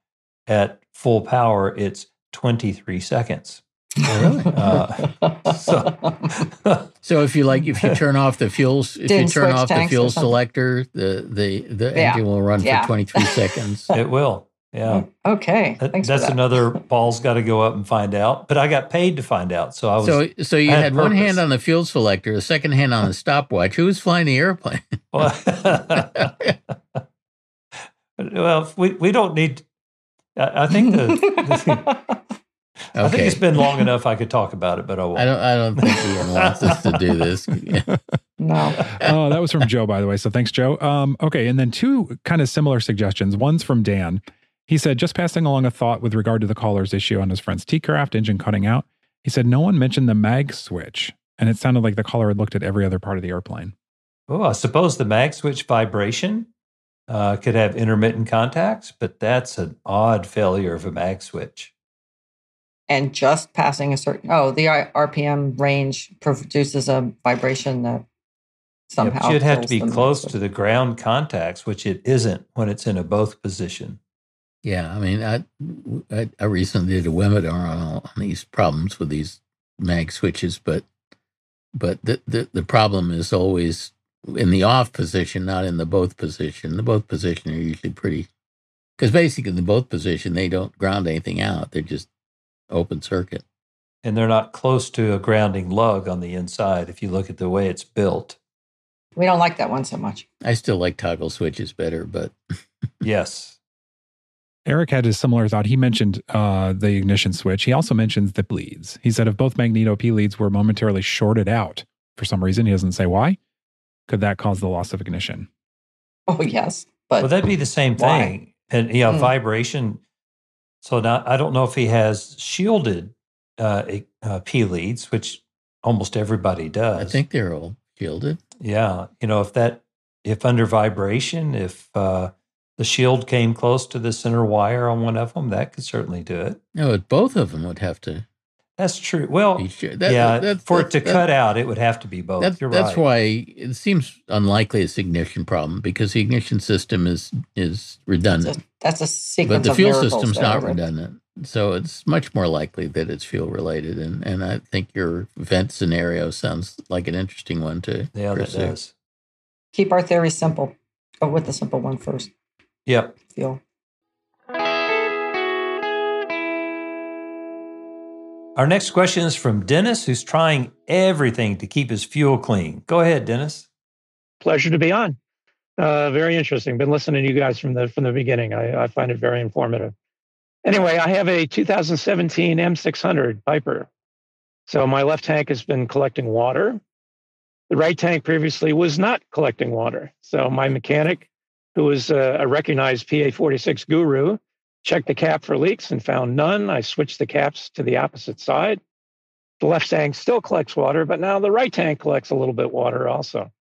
[SPEAKER 1] at full power, it's 23 seconds.
[SPEAKER 3] Oh, really? Uh, so, so if you like, if you turn off the fuels, if you turn off the fuel selector, the the the yeah. engine will run yeah. for 23 seconds.
[SPEAKER 1] It will. Yeah.
[SPEAKER 2] Okay.
[SPEAKER 1] That, that's that. another Paul's got to go up and find out. But I got paid to find out, so I was.
[SPEAKER 3] So, so you had, had one hand on the fuel selector, a second hand on the stopwatch. Who was flying the airplane?
[SPEAKER 1] well, we we don't need. I, I think the. okay. I think it's been long enough. I could talk about it, but I won't.
[SPEAKER 3] I don't. I don't think Ian wants us to do this.
[SPEAKER 2] no.
[SPEAKER 7] Oh, that was from Joe, by the way. So thanks, Joe. Um, okay, and then two kind of similar suggestions. One's from Dan. He said, just passing along a thought with regard to the caller's issue on his friend's T craft engine cutting out. He said, no one mentioned the mag switch. And it sounded like the caller had looked at every other part of the airplane.
[SPEAKER 1] Oh, I suppose the mag switch vibration uh, could have intermittent contacts, but that's an odd failure of a mag switch.
[SPEAKER 2] And just passing a certain, oh, the RPM range produces a vibration that somehow.
[SPEAKER 1] Yeah, you'd have to be close to the ground contacts, which it isn't when it's in a both position.
[SPEAKER 3] Yeah, I mean, I I, I recently did a webinar on, on these problems with these mag switches, but but the, the the problem is always in the off position, not in the both position. The both position are usually pretty because basically in the both position they don't ground anything out; they're just open circuit,
[SPEAKER 1] and they're not close to a grounding lug on the inside. If you look at the way it's built,
[SPEAKER 2] we don't like that one so much.
[SPEAKER 3] I still like toggle switches better, but
[SPEAKER 1] yes,
[SPEAKER 7] Eric had a similar thought. He mentioned uh, the ignition switch. He also mentions the P leads. He said if both magneto P leads were momentarily shorted out for some reason, he doesn't say why, could that cause the loss of ignition?
[SPEAKER 2] Oh, yes. But
[SPEAKER 1] would that be the same thing? And yeah, mm. vibration. So now I don't know if he has shielded uh, uh, P leads, which almost everybody does.
[SPEAKER 3] I think they're all shielded.
[SPEAKER 1] Yeah, you know if that if under vibration, if uh, the shield came close to the center wire on one of them, that could certainly do it.
[SPEAKER 3] No, but both of them would have to.
[SPEAKER 1] That's true. Well, sure. that, yeah, that, for that, it to cut out, it would have to be both. That, You're
[SPEAKER 3] that's
[SPEAKER 1] right.
[SPEAKER 3] why it seems unlikely it's ignition problem because the ignition system is is redundant.
[SPEAKER 2] That's a, that's a sequence.
[SPEAKER 3] But the fuel
[SPEAKER 2] system's
[SPEAKER 3] not right? redundant, so it's much more likely that it's fuel related. And and I think your vent scenario sounds like an interesting one to
[SPEAKER 1] yeah, pursue. that does.
[SPEAKER 2] Keep our theory simple. Go with the simple one first.
[SPEAKER 1] Yep.
[SPEAKER 2] Feel.
[SPEAKER 1] Our next question is from Dennis, who's trying everything to keep his fuel clean. Go ahead, Dennis.
[SPEAKER 8] pleasure to be on. Uh, very interesting. Been listening to you guys from the from the beginning. I, I find it very informative. Anyway, I have a 2017 M600 Piper. So my left tank has been collecting water. The right tank previously was not collecting water. So my mechanic, who was a, recognized PA46 guru, checked the cap for leaks and found none. I switched the caps to the opposite side. The left tank still collects water, but now the right tank collects a little bit water also,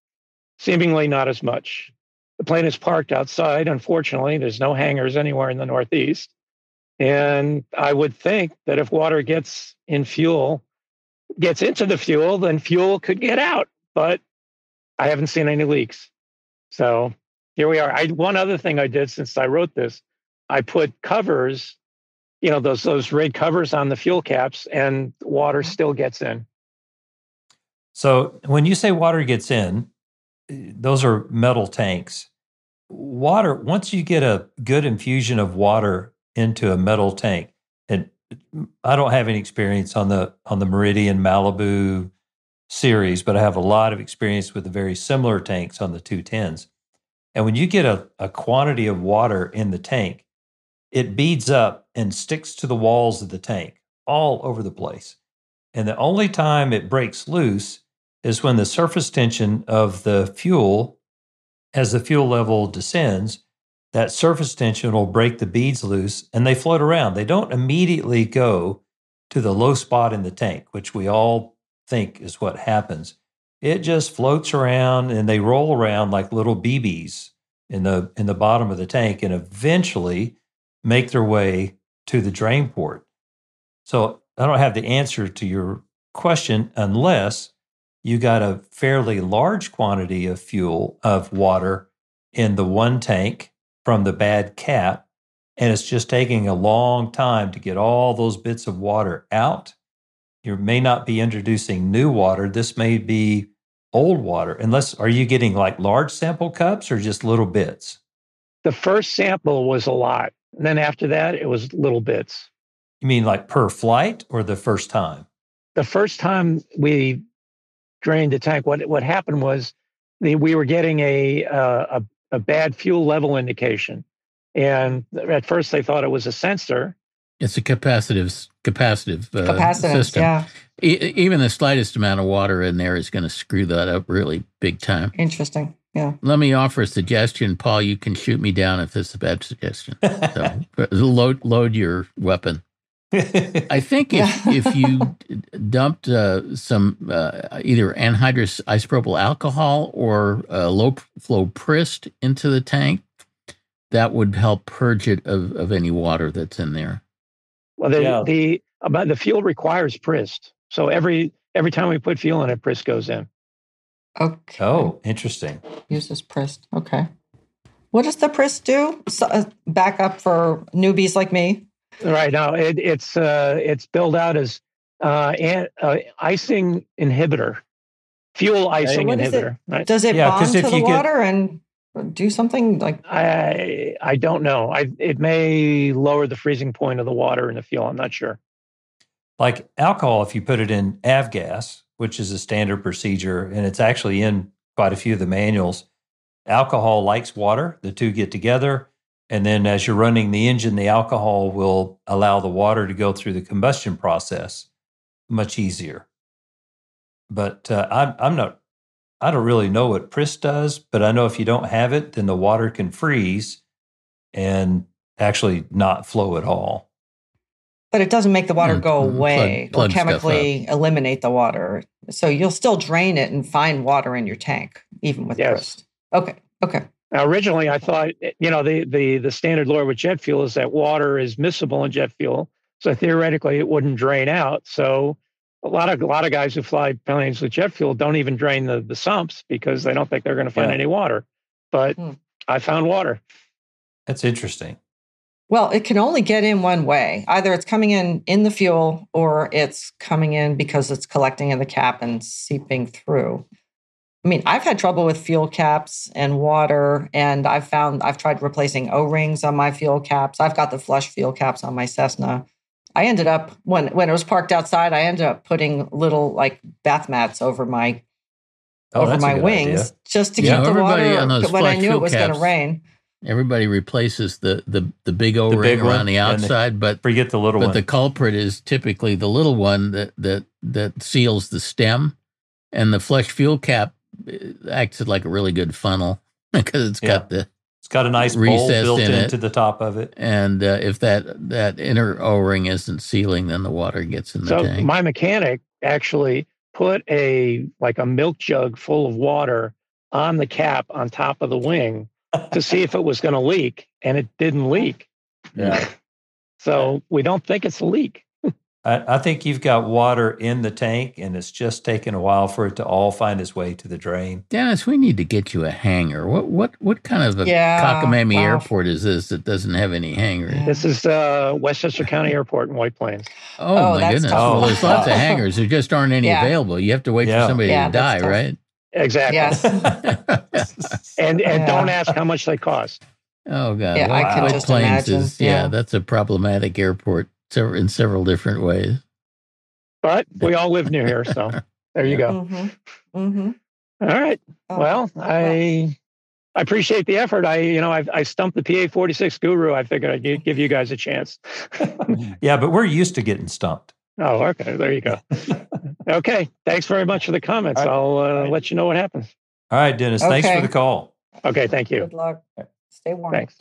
[SPEAKER 8] seemingly not as much. The plane is parked outside. Unfortunately, there's no hangars anywhere in the Northeast. And I would think that if water gets in fuel, gets into the fuel, then fuel could get out. But I haven't seen any leaks. So here we are. I one other thing I did since I wrote this, I put covers, you know, those those red covers on the fuel caps, and water mm-hmm. still gets in.
[SPEAKER 1] So when you say water gets in, those are metal tanks. Water, once you get a good infusion of water into a metal tank, and I don't have any experience on the on the Meridian Malibu series, but I have a lot of experience with the very similar tanks on the 210s. And when you get a, a quantity of water in the tank, it beads up and sticks to the walls of the tank all over the place. And the only time it breaks loose is when the surface tension of the fuel, as the fuel level descends, that surface tension will break the beads loose and they float around. They don't immediately go to the low spot in the tank, which we all think is what happens. It just floats around and they roll around like little BBs in the in the bottom of the tank and eventually make their way to the drain port. So I don't have the answer to your question unless you got a fairly large quantity of fuel, of water in the one tank from the bad cap. And it's just taking a long time to get all those bits of water out. You may not be introducing new water. This may be old water. Unless, are you getting like large sample cups or just little bits?
[SPEAKER 8] The first sample was a lot. And then after that, it was little bits.
[SPEAKER 1] You mean like per flight or the first time?
[SPEAKER 8] The first time we drained the tank. What what happened was the, we were getting a, a a bad fuel level indication, and at first they thought it was a sensor.
[SPEAKER 3] It's a capacitive capacitive
[SPEAKER 2] uh, Capacitance, system. Yeah.
[SPEAKER 3] E- even the slightest amount of water in there is going to screw that up really big time.
[SPEAKER 2] Interesting. Yeah.
[SPEAKER 3] Let me offer a suggestion, Paul. You can shoot me down if this is a bad suggestion. So load load your weapon. I think if if you dumped uh, some uh, either anhydrous isopropyl alcohol or uh, low flow Prist into the tank, that would help purge it of, of any water that's in there.
[SPEAKER 8] Well, the yeah. the about the fuel requires Prist, so every every time we put fuel in it, Prist goes in.
[SPEAKER 2] Okay.
[SPEAKER 1] Oh, interesting.
[SPEAKER 2] Uses Prist. Okay. What does the Prist do? So, uh, back up for newbies like me.
[SPEAKER 8] Right now, it, it's uh, it's billed out as uh, an, uh, icing inhibitor, fuel icing so inhibitor.
[SPEAKER 2] It, right? Does it yeah, bond to the water get, and do something like?
[SPEAKER 8] I I don't know. I it may lower the freezing point of the water in the fuel. I'm not sure.
[SPEAKER 1] Like alcohol, if you put it in avgas, which is a standard procedure, and it's actually in quite a few of the manuals. Alcohol likes water. The two get together and then as you're running the engine, the alcohol will allow the water to go through the combustion process much easier. But uh, I'm, I'm not, I don't really know what Prist does, but I know if you don't have it, then the water can freeze and actually not flow at all.
[SPEAKER 2] But it doesn't make the water mm, go mm, away plug, plug or chemically eliminate the water. So you'll still drain it and find water in your tank, even with yes. Prist. Okay. Okay.
[SPEAKER 8] Now, originally, I thought, you know, the, the, the standard lore with jet fuel is that water is miscible in jet fuel. So theoretically, it wouldn't drain out. So a lot of a lot of guys who fly planes with jet fuel don't even drain the, the sumps because they don't think they're going to find yeah. any water. But hmm. I found water.
[SPEAKER 1] That's interesting.
[SPEAKER 2] Well, it can only get in one way. Either it's coming in in the fuel or it's coming in because it's collecting in the cap and seeping through. I mean, I've had trouble with fuel caps and water, and I've found I've tried replacing O rings on my fuel caps. I've got the flush fuel caps on my Cessna. I ended up when when it was parked outside, I ended up putting little like bath mats over my
[SPEAKER 1] Oh,
[SPEAKER 2] over my wings
[SPEAKER 1] idea.
[SPEAKER 2] just to
[SPEAKER 3] Yeah,
[SPEAKER 2] keep the water
[SPEAKER 3] on those
[SPEAKER 2] when I knew it was going to rain.
[SPEAKER 3] Everybody replaces the the the big O
[SPEAKER 1] big
[SPEAKER 3] ring
[SPEAKER 1] one
[SPEAKER 3] around the
[SPEAKER 1] and the-
[SPEAKER 3] outside, but
[SPEAKER 1] Forget the little
[SPEAKER 3] but
[SPEAKER 1] one.
[SPEAKER 3] the culprit is typically the little one that that that seals the stem, and the flesh fuel cap uh, acts like a really good funnel because it's got the
[SPEAKER 1] it's got a nice bowl built
[SPEAKER 3] in it.
[SPEAKER 1] into the top of it.
[SPEAKER 3] and uh, if that that inner O ring isn't sealing, then the water gets in the
[SPEAKER 8] So
[SPEAKER 3] tank.
[SPEAKER 8] my mechanic actually put a like a milk jug full of water on the cap on top of the wing to see if it was going to leak, and it didn't leak.
[SPEAKER 1] Yeah.
[SPEAKER 8] So we don't think it's a leak.
[SPEAKER 1] I, I think you've got water in the tank, and it's just taken a while for it to all find its way to the drain.
[SPEAKER 3] Dennis, we need to get you a hangar. What what what kind of a
[SPEAKER 2] Yeah,
[SPEAKER 3] cockamamie
[SPEAKER 2] wow.
[SPEAKER 3] airport is this that doesn't have any hangar?
[SPEAKER 2] Yeah.
[SPEAKER 8] This is uh, Westchester County Airport in White Plains.
[SPEAKER 3] Oh,
[SPEAKER 2] Oh,
[SPEAKER 3] my
[SPEAKER 2] that's
[SPEAKER 3] goodness!
[SPEAKER 2] tough.
[SPEAKER 3] Well, there's lots of hangars. There just aren't any
[SPEAKER 2] Yeah.
[SPEAKER 3] available. You have to wait
[SPEAKER 1] Yeah.
[SPEAKER 3] for somebody
[SPEAKER 2] Yeah,
[SPEAKER 3] to die,
[SPEAKER 2] tough.
[SPEAKER 3] right?
[SPEAKER 8] Exactly.
[SPEAKER 2] Yes.
[SPEAKER 8] And and
[SPEAKER 2] Yeah.
[SPEAKER 8] don't ask how much they cost.
[SPEAKER 3] Oh god!
[SPEAKER 2] Yeah,
[SPEAKER 1] I
[SPEAKER 3] White- White
[SPEAKER 2] just
[SPEAKER 3] Plains
[SPEAKER 2] imagine,
[SPEAKER 3] is yeah,
[SPEAKER 2] yeah.
[SPEAKER 3] that's a problematic airport sev- in several different ways.
[SPEAKER 8] But we all live near here, so there you go.
[SPEAKER 2] hmm hmm
[SPEAKER 8] All right.
[SPEAKER 2] Oh,
[SPEAKER 8] Well, I I appreciate the effort. I you know I I stumped the PA forty six guru. I figured I'd give you guys a chance.
[SPEAKER 1] yeah, but we're used to getting stumped.
[SPEAKER 8] Oh, okay. There you go. okay. Thanks very much for the comments.
[SPEAKER 1] All
[SPEAKER 8] I'll uh, let you know what happens.
[SPEAKER 1] All right, Dennis. Thanks for the call.
[SPEAKER 8] Okay. Thank you.
[SPEAKER 2] Good luck. Stay warm.
[SPEAKER 8] Thanks.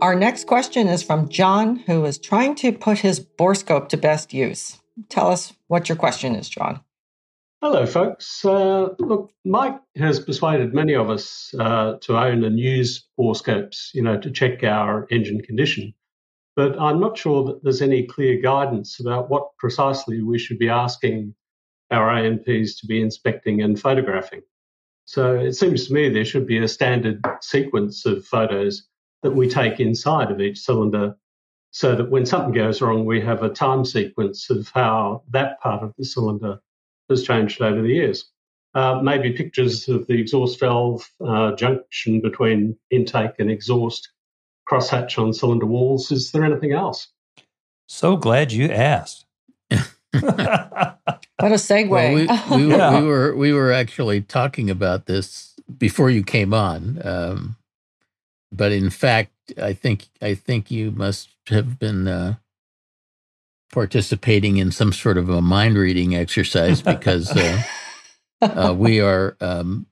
[SPEAKER 2] Our next question is from John, who is trying to put his borescope to best use. Tell us what your question is, John.
[SPEAKER 9] Hello, folks. Uh, look, Mike has persuaded many of us uh, to own and use borescopes, you know, to check our engine condition. But I'm not sure that there's any clear guidance about what precisely we should be asking our A&Ps to be inspecting and photographing. So it seems to me there should be a standard sequence of photos that we take inside of each cylinder so that when something goes wrong, we have a time sequence of how that part of the cylinder has changed over the years. Uh, maybe pictures of the exhaust valve uh, junction between intake and exhaust, crosshatch on cylinder walls. Is there anything else?
[SPEAKER 1] So glad you asked.
[SPEAKER 2] What a segue.
[SPEAKER 3] Well, we, we, were,
[SPEAKER 1] Yeah.
[SPEAKER 3] we were we were actually talking about this before you came on, um, but in fact, I think I think you must have been uh, participating in some sort of a mind reading exercise because uh, uh, we are um,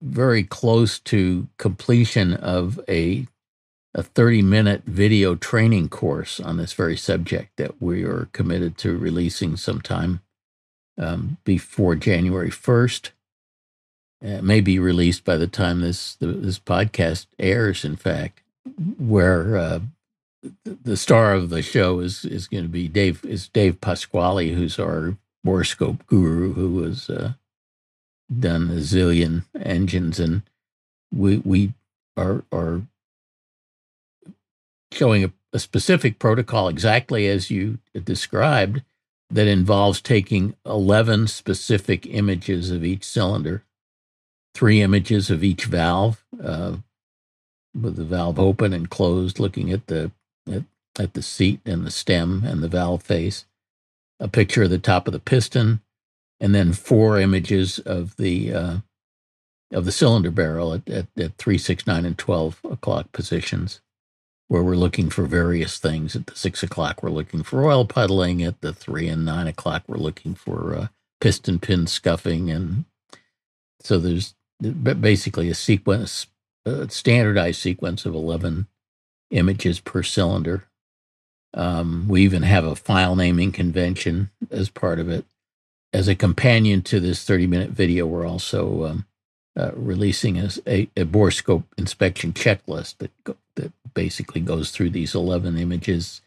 [SPEAKER 3] very close to completion of a a 30 minute video training course on this very subject that we are committed to releasing sometime um, before January 1st. It may be released by the time this the, this podcast airs. In fact, where uh, the- star of the show is is going to be Dave is Dave Pasquale, who's our borescope guru, who has uh, done a zillion engines, and we we are are showing a, a specific protocol exactly as you described that involves taking 11 specific images of each cylinder, three images of each valve, uh, with the valve open and closed, looking at the at, at the seat and the stem and the valve face, a picture of the top of the piston, and then four images of the uh, of the cylinder barrel at, at, at three, six, nine, and twelve o'clock positions where we're looking for various things. At the six o'clock, we're looking for oil puddling. At the three and nine o'clock, we're looking for uh, piston pin scuffing. And so there's basically a sequence, a standardized sequence of 11 images per cylinder. Um, we even have a file naming convention as part of it. As a companion to this 30 minute video, we're also um, uh, releasing a, a, a borescope inspection checklist that go, that basically goes through these 11 images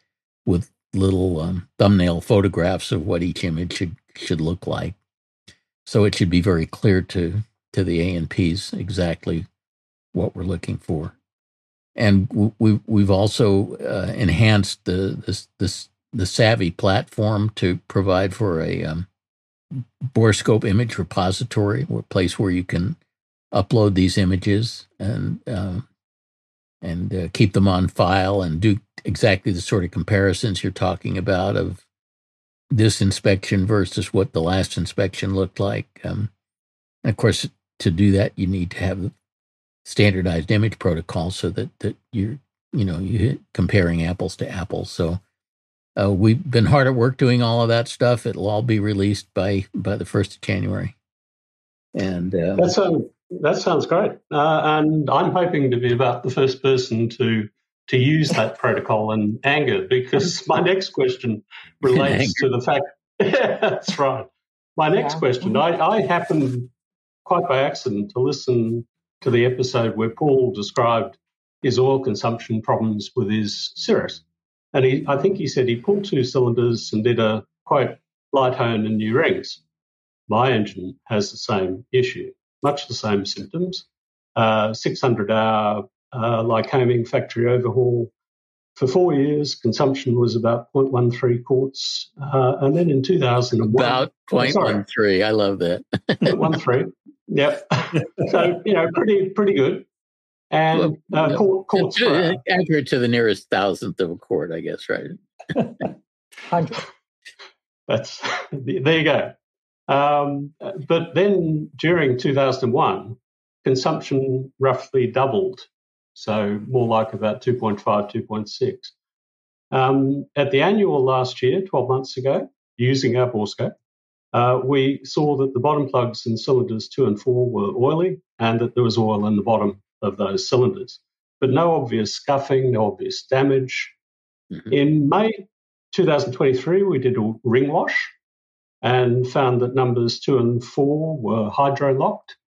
[SPEAKER 3] with little um, thumbnail photographs of what each image should should look like. So it should be very clear to to the A&Ps exactly what we're looking for. And we we've also uh, enhanced the this this the Savvy platform to provide for a um, borescope image repository, a place where you can upload these images and um, and uh, keep them on file and do exactly the sort of comparisons you're talking about of this inspection versus what the last inspection looked like. Um, of course, to do that, you need to have standardized image protocols so that that you're you know you're comparing apples to apples. So uh, we've been hard at work doing all of that stuff. It'll all be released by by the first of January. And uh,
[SPEAKER 9] that sounds that sounds great. Uh, and I'm hoping to be about the first person to to use that protocol in anger because my next question relates to the fact. yeah, that's right. My next yeah. question. Mm-hmm. I, I happened quite by accident to listen to the episode where Paul described his oil consumption problems with his Cirrus. And he, I think he said he pulled two cylinders and did a quote light hone and new rings. My engine has the same issue, much the same symptoms. Uh, 600 hour uh, Lycoming factory overhaul for four years. Consumption was about 0.13 quarts. Uh, and then in 2001.
[SPEAKER 3] About 0.13. I love that.
[SPEAKER 9] 0.13. Yep. so, you know, pretty, pretty good. And uh, quart, quarts
[SPEAKER 3] accurate to the nearest thousandth of a court, I guess, right?
[SPEAKER 9] That's there you go. Um, but then during 2001, consumption roughly doubled so more like about 2.5, 2.6. Um, at the annual last year, 12 months ago, using our borescope, uh, we saw that the bottom plugs in cylinders two and four were oily and that there was oil in the bottom of those cylinders, but no obvious scuffing, no obvious damage. Mm-hmm. In May 2023, we did a ring wash and found that numbers two and four were hydro locked.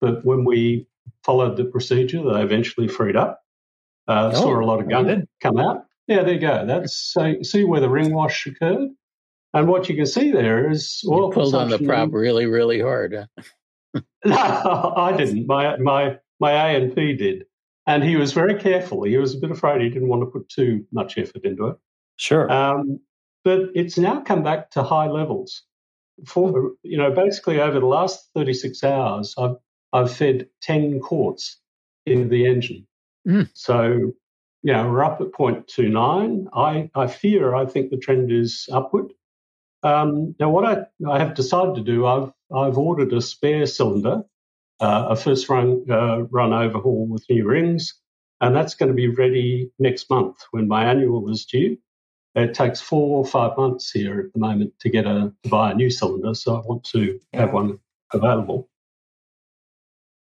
[SPEAKER 9] But when we followed the procedure. They eventually freed up. Uh, oh, saw a lot of gunk come out. Yeah, there you go. That's so see where the ring wash occurred. And what you can see there is
[SPEAKER 3] oil you pulled on the prop really, really hard.
[SPEAKER 9] no, I didn't. My my my A and P did, and he was very careful. He was a bit afraid. He didn't want to put too much effort into it.
[SPEAKER 1] Sure.
[SPEAKER 9] Um, but it's now come back to high levels. For you know, basically over the last 36 hours, I've I've fed 10 quarts into the engine. Mm. So, yeah, we're up at 0.29. I, I fear, I think the trend is upward. Um, now, what I, I have decided to do, I've, I've ordered a spare cylinder, uh, a first run, uh, run overhaul with new rings, and that's going to be ready next month when my annual is due. It takes four or five months here at the moment to get a to buy a new cylinder, so I want to have one available.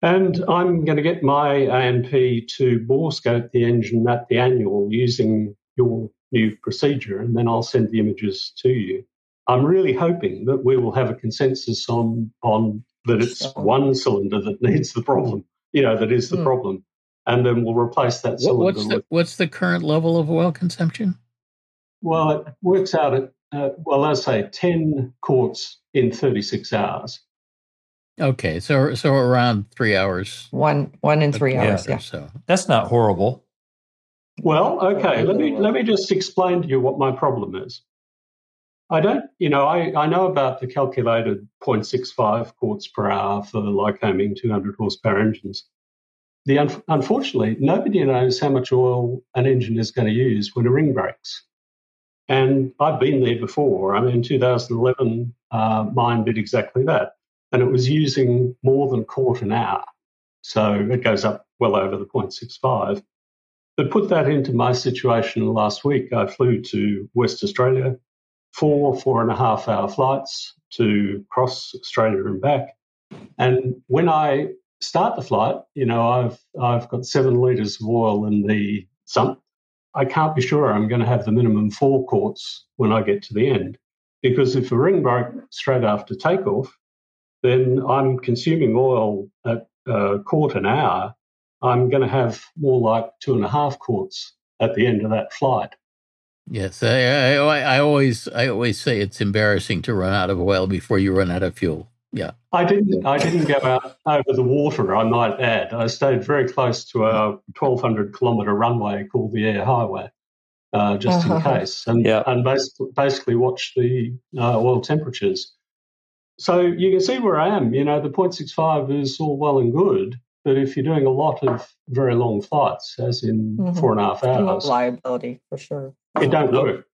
[SPEAKER 9] And I'm going to get my A&P to bore scope the engine at the annual using your new procedure, and then I'll send the images to you. I'm really hoping that we will have a consensus on on that it's one cylinder that needs the problem, you know, that is the hmm. problem, and then we'll replace that cylinder.
[SPEAKER 3] What's the, what's the current level of oil consumption?
[SPEAKER 9] Well, it works out at uh, well, let's say ten quarts in 36 hours.
[SPEAKER 3] Okay, so so around three hours.
[SPEAKER 2] One one in three hours. Yeah.
[SPEAKER 3] So
[SPEAKER 1] that's not horrible.
[SPEAKER 9] Well, okay. Let me let me just explain to you what my problem is. I don't, you know, I, I know about the calculated 0.65 quarts per hour for the Lycoming 200 horsepower engines. The un- unfortunately, nobody knows how much oil an engine is going to use when a ring breaks. And I've been there before. I mean, in 2011, uh, mine did exactly that and it was using more than a quarter an hour. So it goes up well over the 0.65. But put that into my situation last week. I flew to West Australia, four, four and a half hour flights to cross Australia and back. And when I start the flight, you know, I've I've got seven litres of oil in the sump. I can't be sure I'm going to have the minimum four quarts when I get to the end. Because if a ring broke straight after takeoff, then I'm consuming oil at uh, a quart an hour. I'm going to have more like two and a half quarts at the end of that flight.
[SPEAKER 3] Yes, I, I, I always I always say it's embarrassing to run out of oil before you run out of fuel. Yeah,
[SPEAKER 9] I didn't I didn't go out over the water. I might add, I stayed very close to a 1,200 kilometre runway called the Eyre Highway, uh, just uh-huh. in case, and yeah. and basically, basically watch the uh, oil temperatures. So you can see where I am. You know, the 0.65 is all well and good, But if you're doing a lot of very long flights, as in mm-hmm. four and a half hours,
[SPEAKER 2] liability for sure.
[SPEAKER 9] It don't work.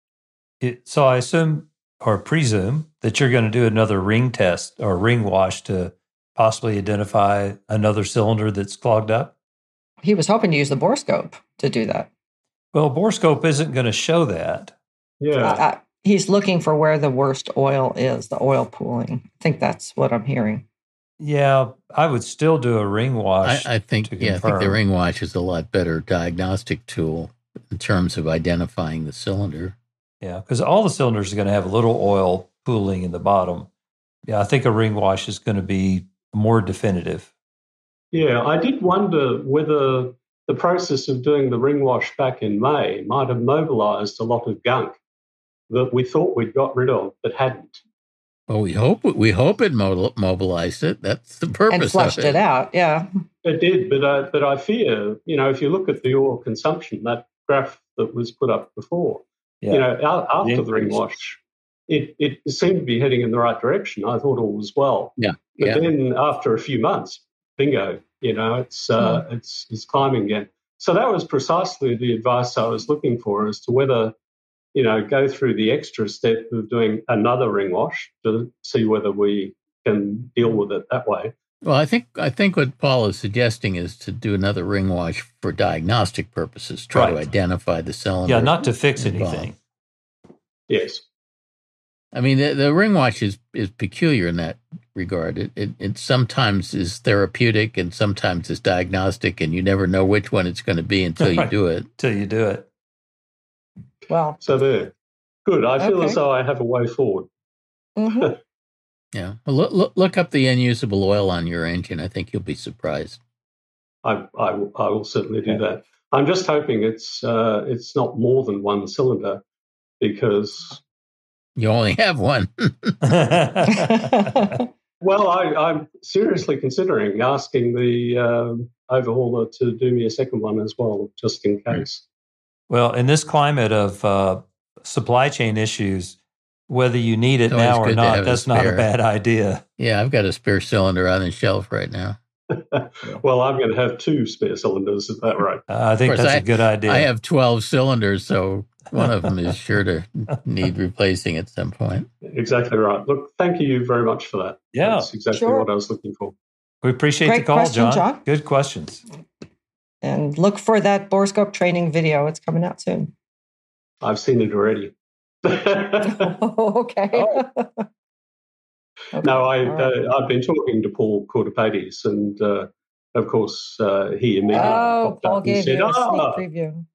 [SPEAKER 1] It, so I assume or presume that you're going to do another ring test or ring wash to possibly identify another cylinder that's clogged up.
[SPEAKER 2] He was hoping to use the borescope to do that.
[SPEAKER 1] Well, borescope isn't going to show that.
[SPEAKER 9] Yeah. Uh, uh,
[SPEAKER 2] he's looking for where the worst oil is, the oil pooling. I think that's what I'm hearing.
[SPEAKER 1] Yeah, I would still do a ring wash.
[SPEAKER 3] I, I think yeah, I think the ring wash is a lot better diagnostic tool in terms of identifying the cylinder.
[SPEAKER 1] Yeah, because all the cylinders are going to have a little oil pooling in the bottom. Yeah, I think a ring wash is going to be more definitive.
[SPEAKER 9] Yeah, I did wonder whether the process of doing the ring wash back in May might have mobilized a lot of gunk that we thought we'd got rid of but hadn't.
[SPEAKER 3] Well, we hope we hope it mobilized it. That's the purpose.
[SPEAKER 2] And flushed
[SPEAKER 3] it.
[SPEAKER 2] it. out. Yeah,
[SPEAKER 9] it did. But I, but I fear, you know, if you look at the oil consumption, that graph that was put up before, yeah. you know, after the, the ring wash, it it seemed to be heading in the right direction. I thought all was well.
[SPEAKER 3] Yeah.
[SPEAKER 9] But
[SPEAKER 3] yeah.
[SPEAKER 9] then after a few months, bingo, you know, it's uh, mm. it's it's climbing again. So that was precisely the advice I was looking for as to whether you know, go through the extra step of doing another ring wash to see whether we can deal with it that way.
[SPEAKER 3] Well, I think I think what Paul is suggesting is to do another ring wash for diagnostic purposes, try right. to identify the cylinder.
[SPEAKER 1] Yeah, not to fix involved. anything.
[SPEAKER 9] Yes.
[SPEAKER 3] I mean, the, the, ring wash is, is peculiar in that regard. It, it, it sometimes is therapeutic and sometimes is diagnostic, and you never know which one it's going to be until you do it.
[SPEAKER 1] Until you do it.
[SPEAKER 2] Well,
[SPEAKER 9] so there. Good. I feel okay. as though I have a way forward.
[SPEAKER 2] Mm-hmm.
[SPEAKER 3] yeah. Well, look, look, look up the unusable oil on your engine. I think you'll be surprised.
[SPEAKER 9] I, I, I will certainly do that. I'm just hoping it's uh, it's not more than one cylinder because
[SPEAKER 3] you only have one.
[SPEAKER 9] well, I, am seriously considering asking the uh, overhauler to do me a second one as well, just in case.
[SPEAKER 1] Well, in this climate of uh, supply chain issues, whether you need it now or not, that's not a bad idea.
[SPEAKER 3] Yeah, I've got a spare cylinder on the shelf right now.
[SPEAKER 9] well, I'm going to have two spare cylinders. Is that right?
[SPEAKER 1] Uh, I think that's I, a good idea.
[SPEAKER 3] I have 12 cylinders, so one of them is sure to need replacing at some point.
[SPEAKER 9] Exactly right. Look, thank you very much for that.
[SPEAKER 1] Yeah.
[SPEAKER 9] That's exactly sure. what I was looking for.
[SPEAKER 1] We appreciate Great the call, question, John. John. Good questions
[SPEAKER 2] and look for that borescope training video. It's coming out soon.
[SPEAKER 9] I've seen it already.
[SPEAKER 2] okay. Oh.
[SPEAKER 9] okay. No, I, right. uh, I've been talking to Paul Kortopates, and uh, of course, uh, he immediately
[SPEAKER 2] oh, Paul gave said, you a ah, preview.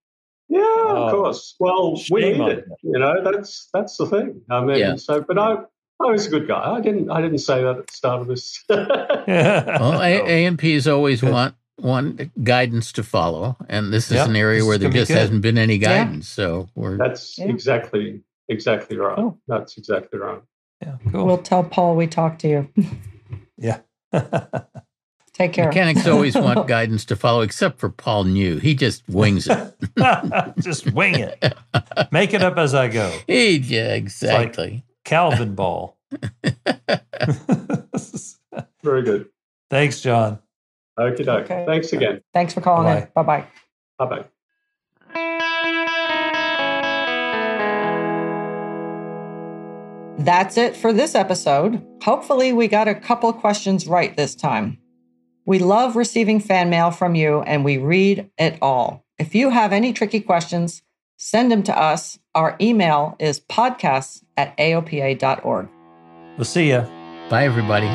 [SPEAKER 9] Yeah, oh, of course. Well, we need it. You know, that's that's the thing. I mean, yeah. so, but I, I was a good guy. I didn't, I didn't say that at the start of this.
[SPEAKER 3] well, A and P's always want want guidance to follow, and this is yep, an area where there just hasn't been any guidance. Yeah. So we're
[SPEAKER 9] that's yeah. exactly exactly right. Cool. That's exactly right.
[SPEAKER 1] Yeah, cool.
[SPEAKER 2] We'll tell Paul we talked to you.
[SPEAKER 1] yeah.
[SPEAKER 2] Take care.
[SPEAKER 3] Mechanics always want guidance to follow, except for Paul New. He just wings it.
[SPEAKER 1] just wing it. Make it up as I go.
[SPEAKER 3] He, yeah, exactly.
[SPEAKER 1] Like Calvin ball.
[SPEAKER 9] Very good.
[SPEAKER 1] Thanks, John.
[SPEAKER 9] Okay, okay. Thanks again.
[SPEAKER 2] Thanks for calling Bye-bye. in. Bye bye.
[SPEAKER 9] Bye bye.
[SPEAKER 2] That's it for this episode. Hopefully, we got a couple questions right this time. We love receiving fan mail from you and we read it all. If you have any tricky questions, send them to us. Our email is podcasts at aopa.org.
[SPEAKER 1] We'll see you.
[SPEAKER 3] Bye, everybody.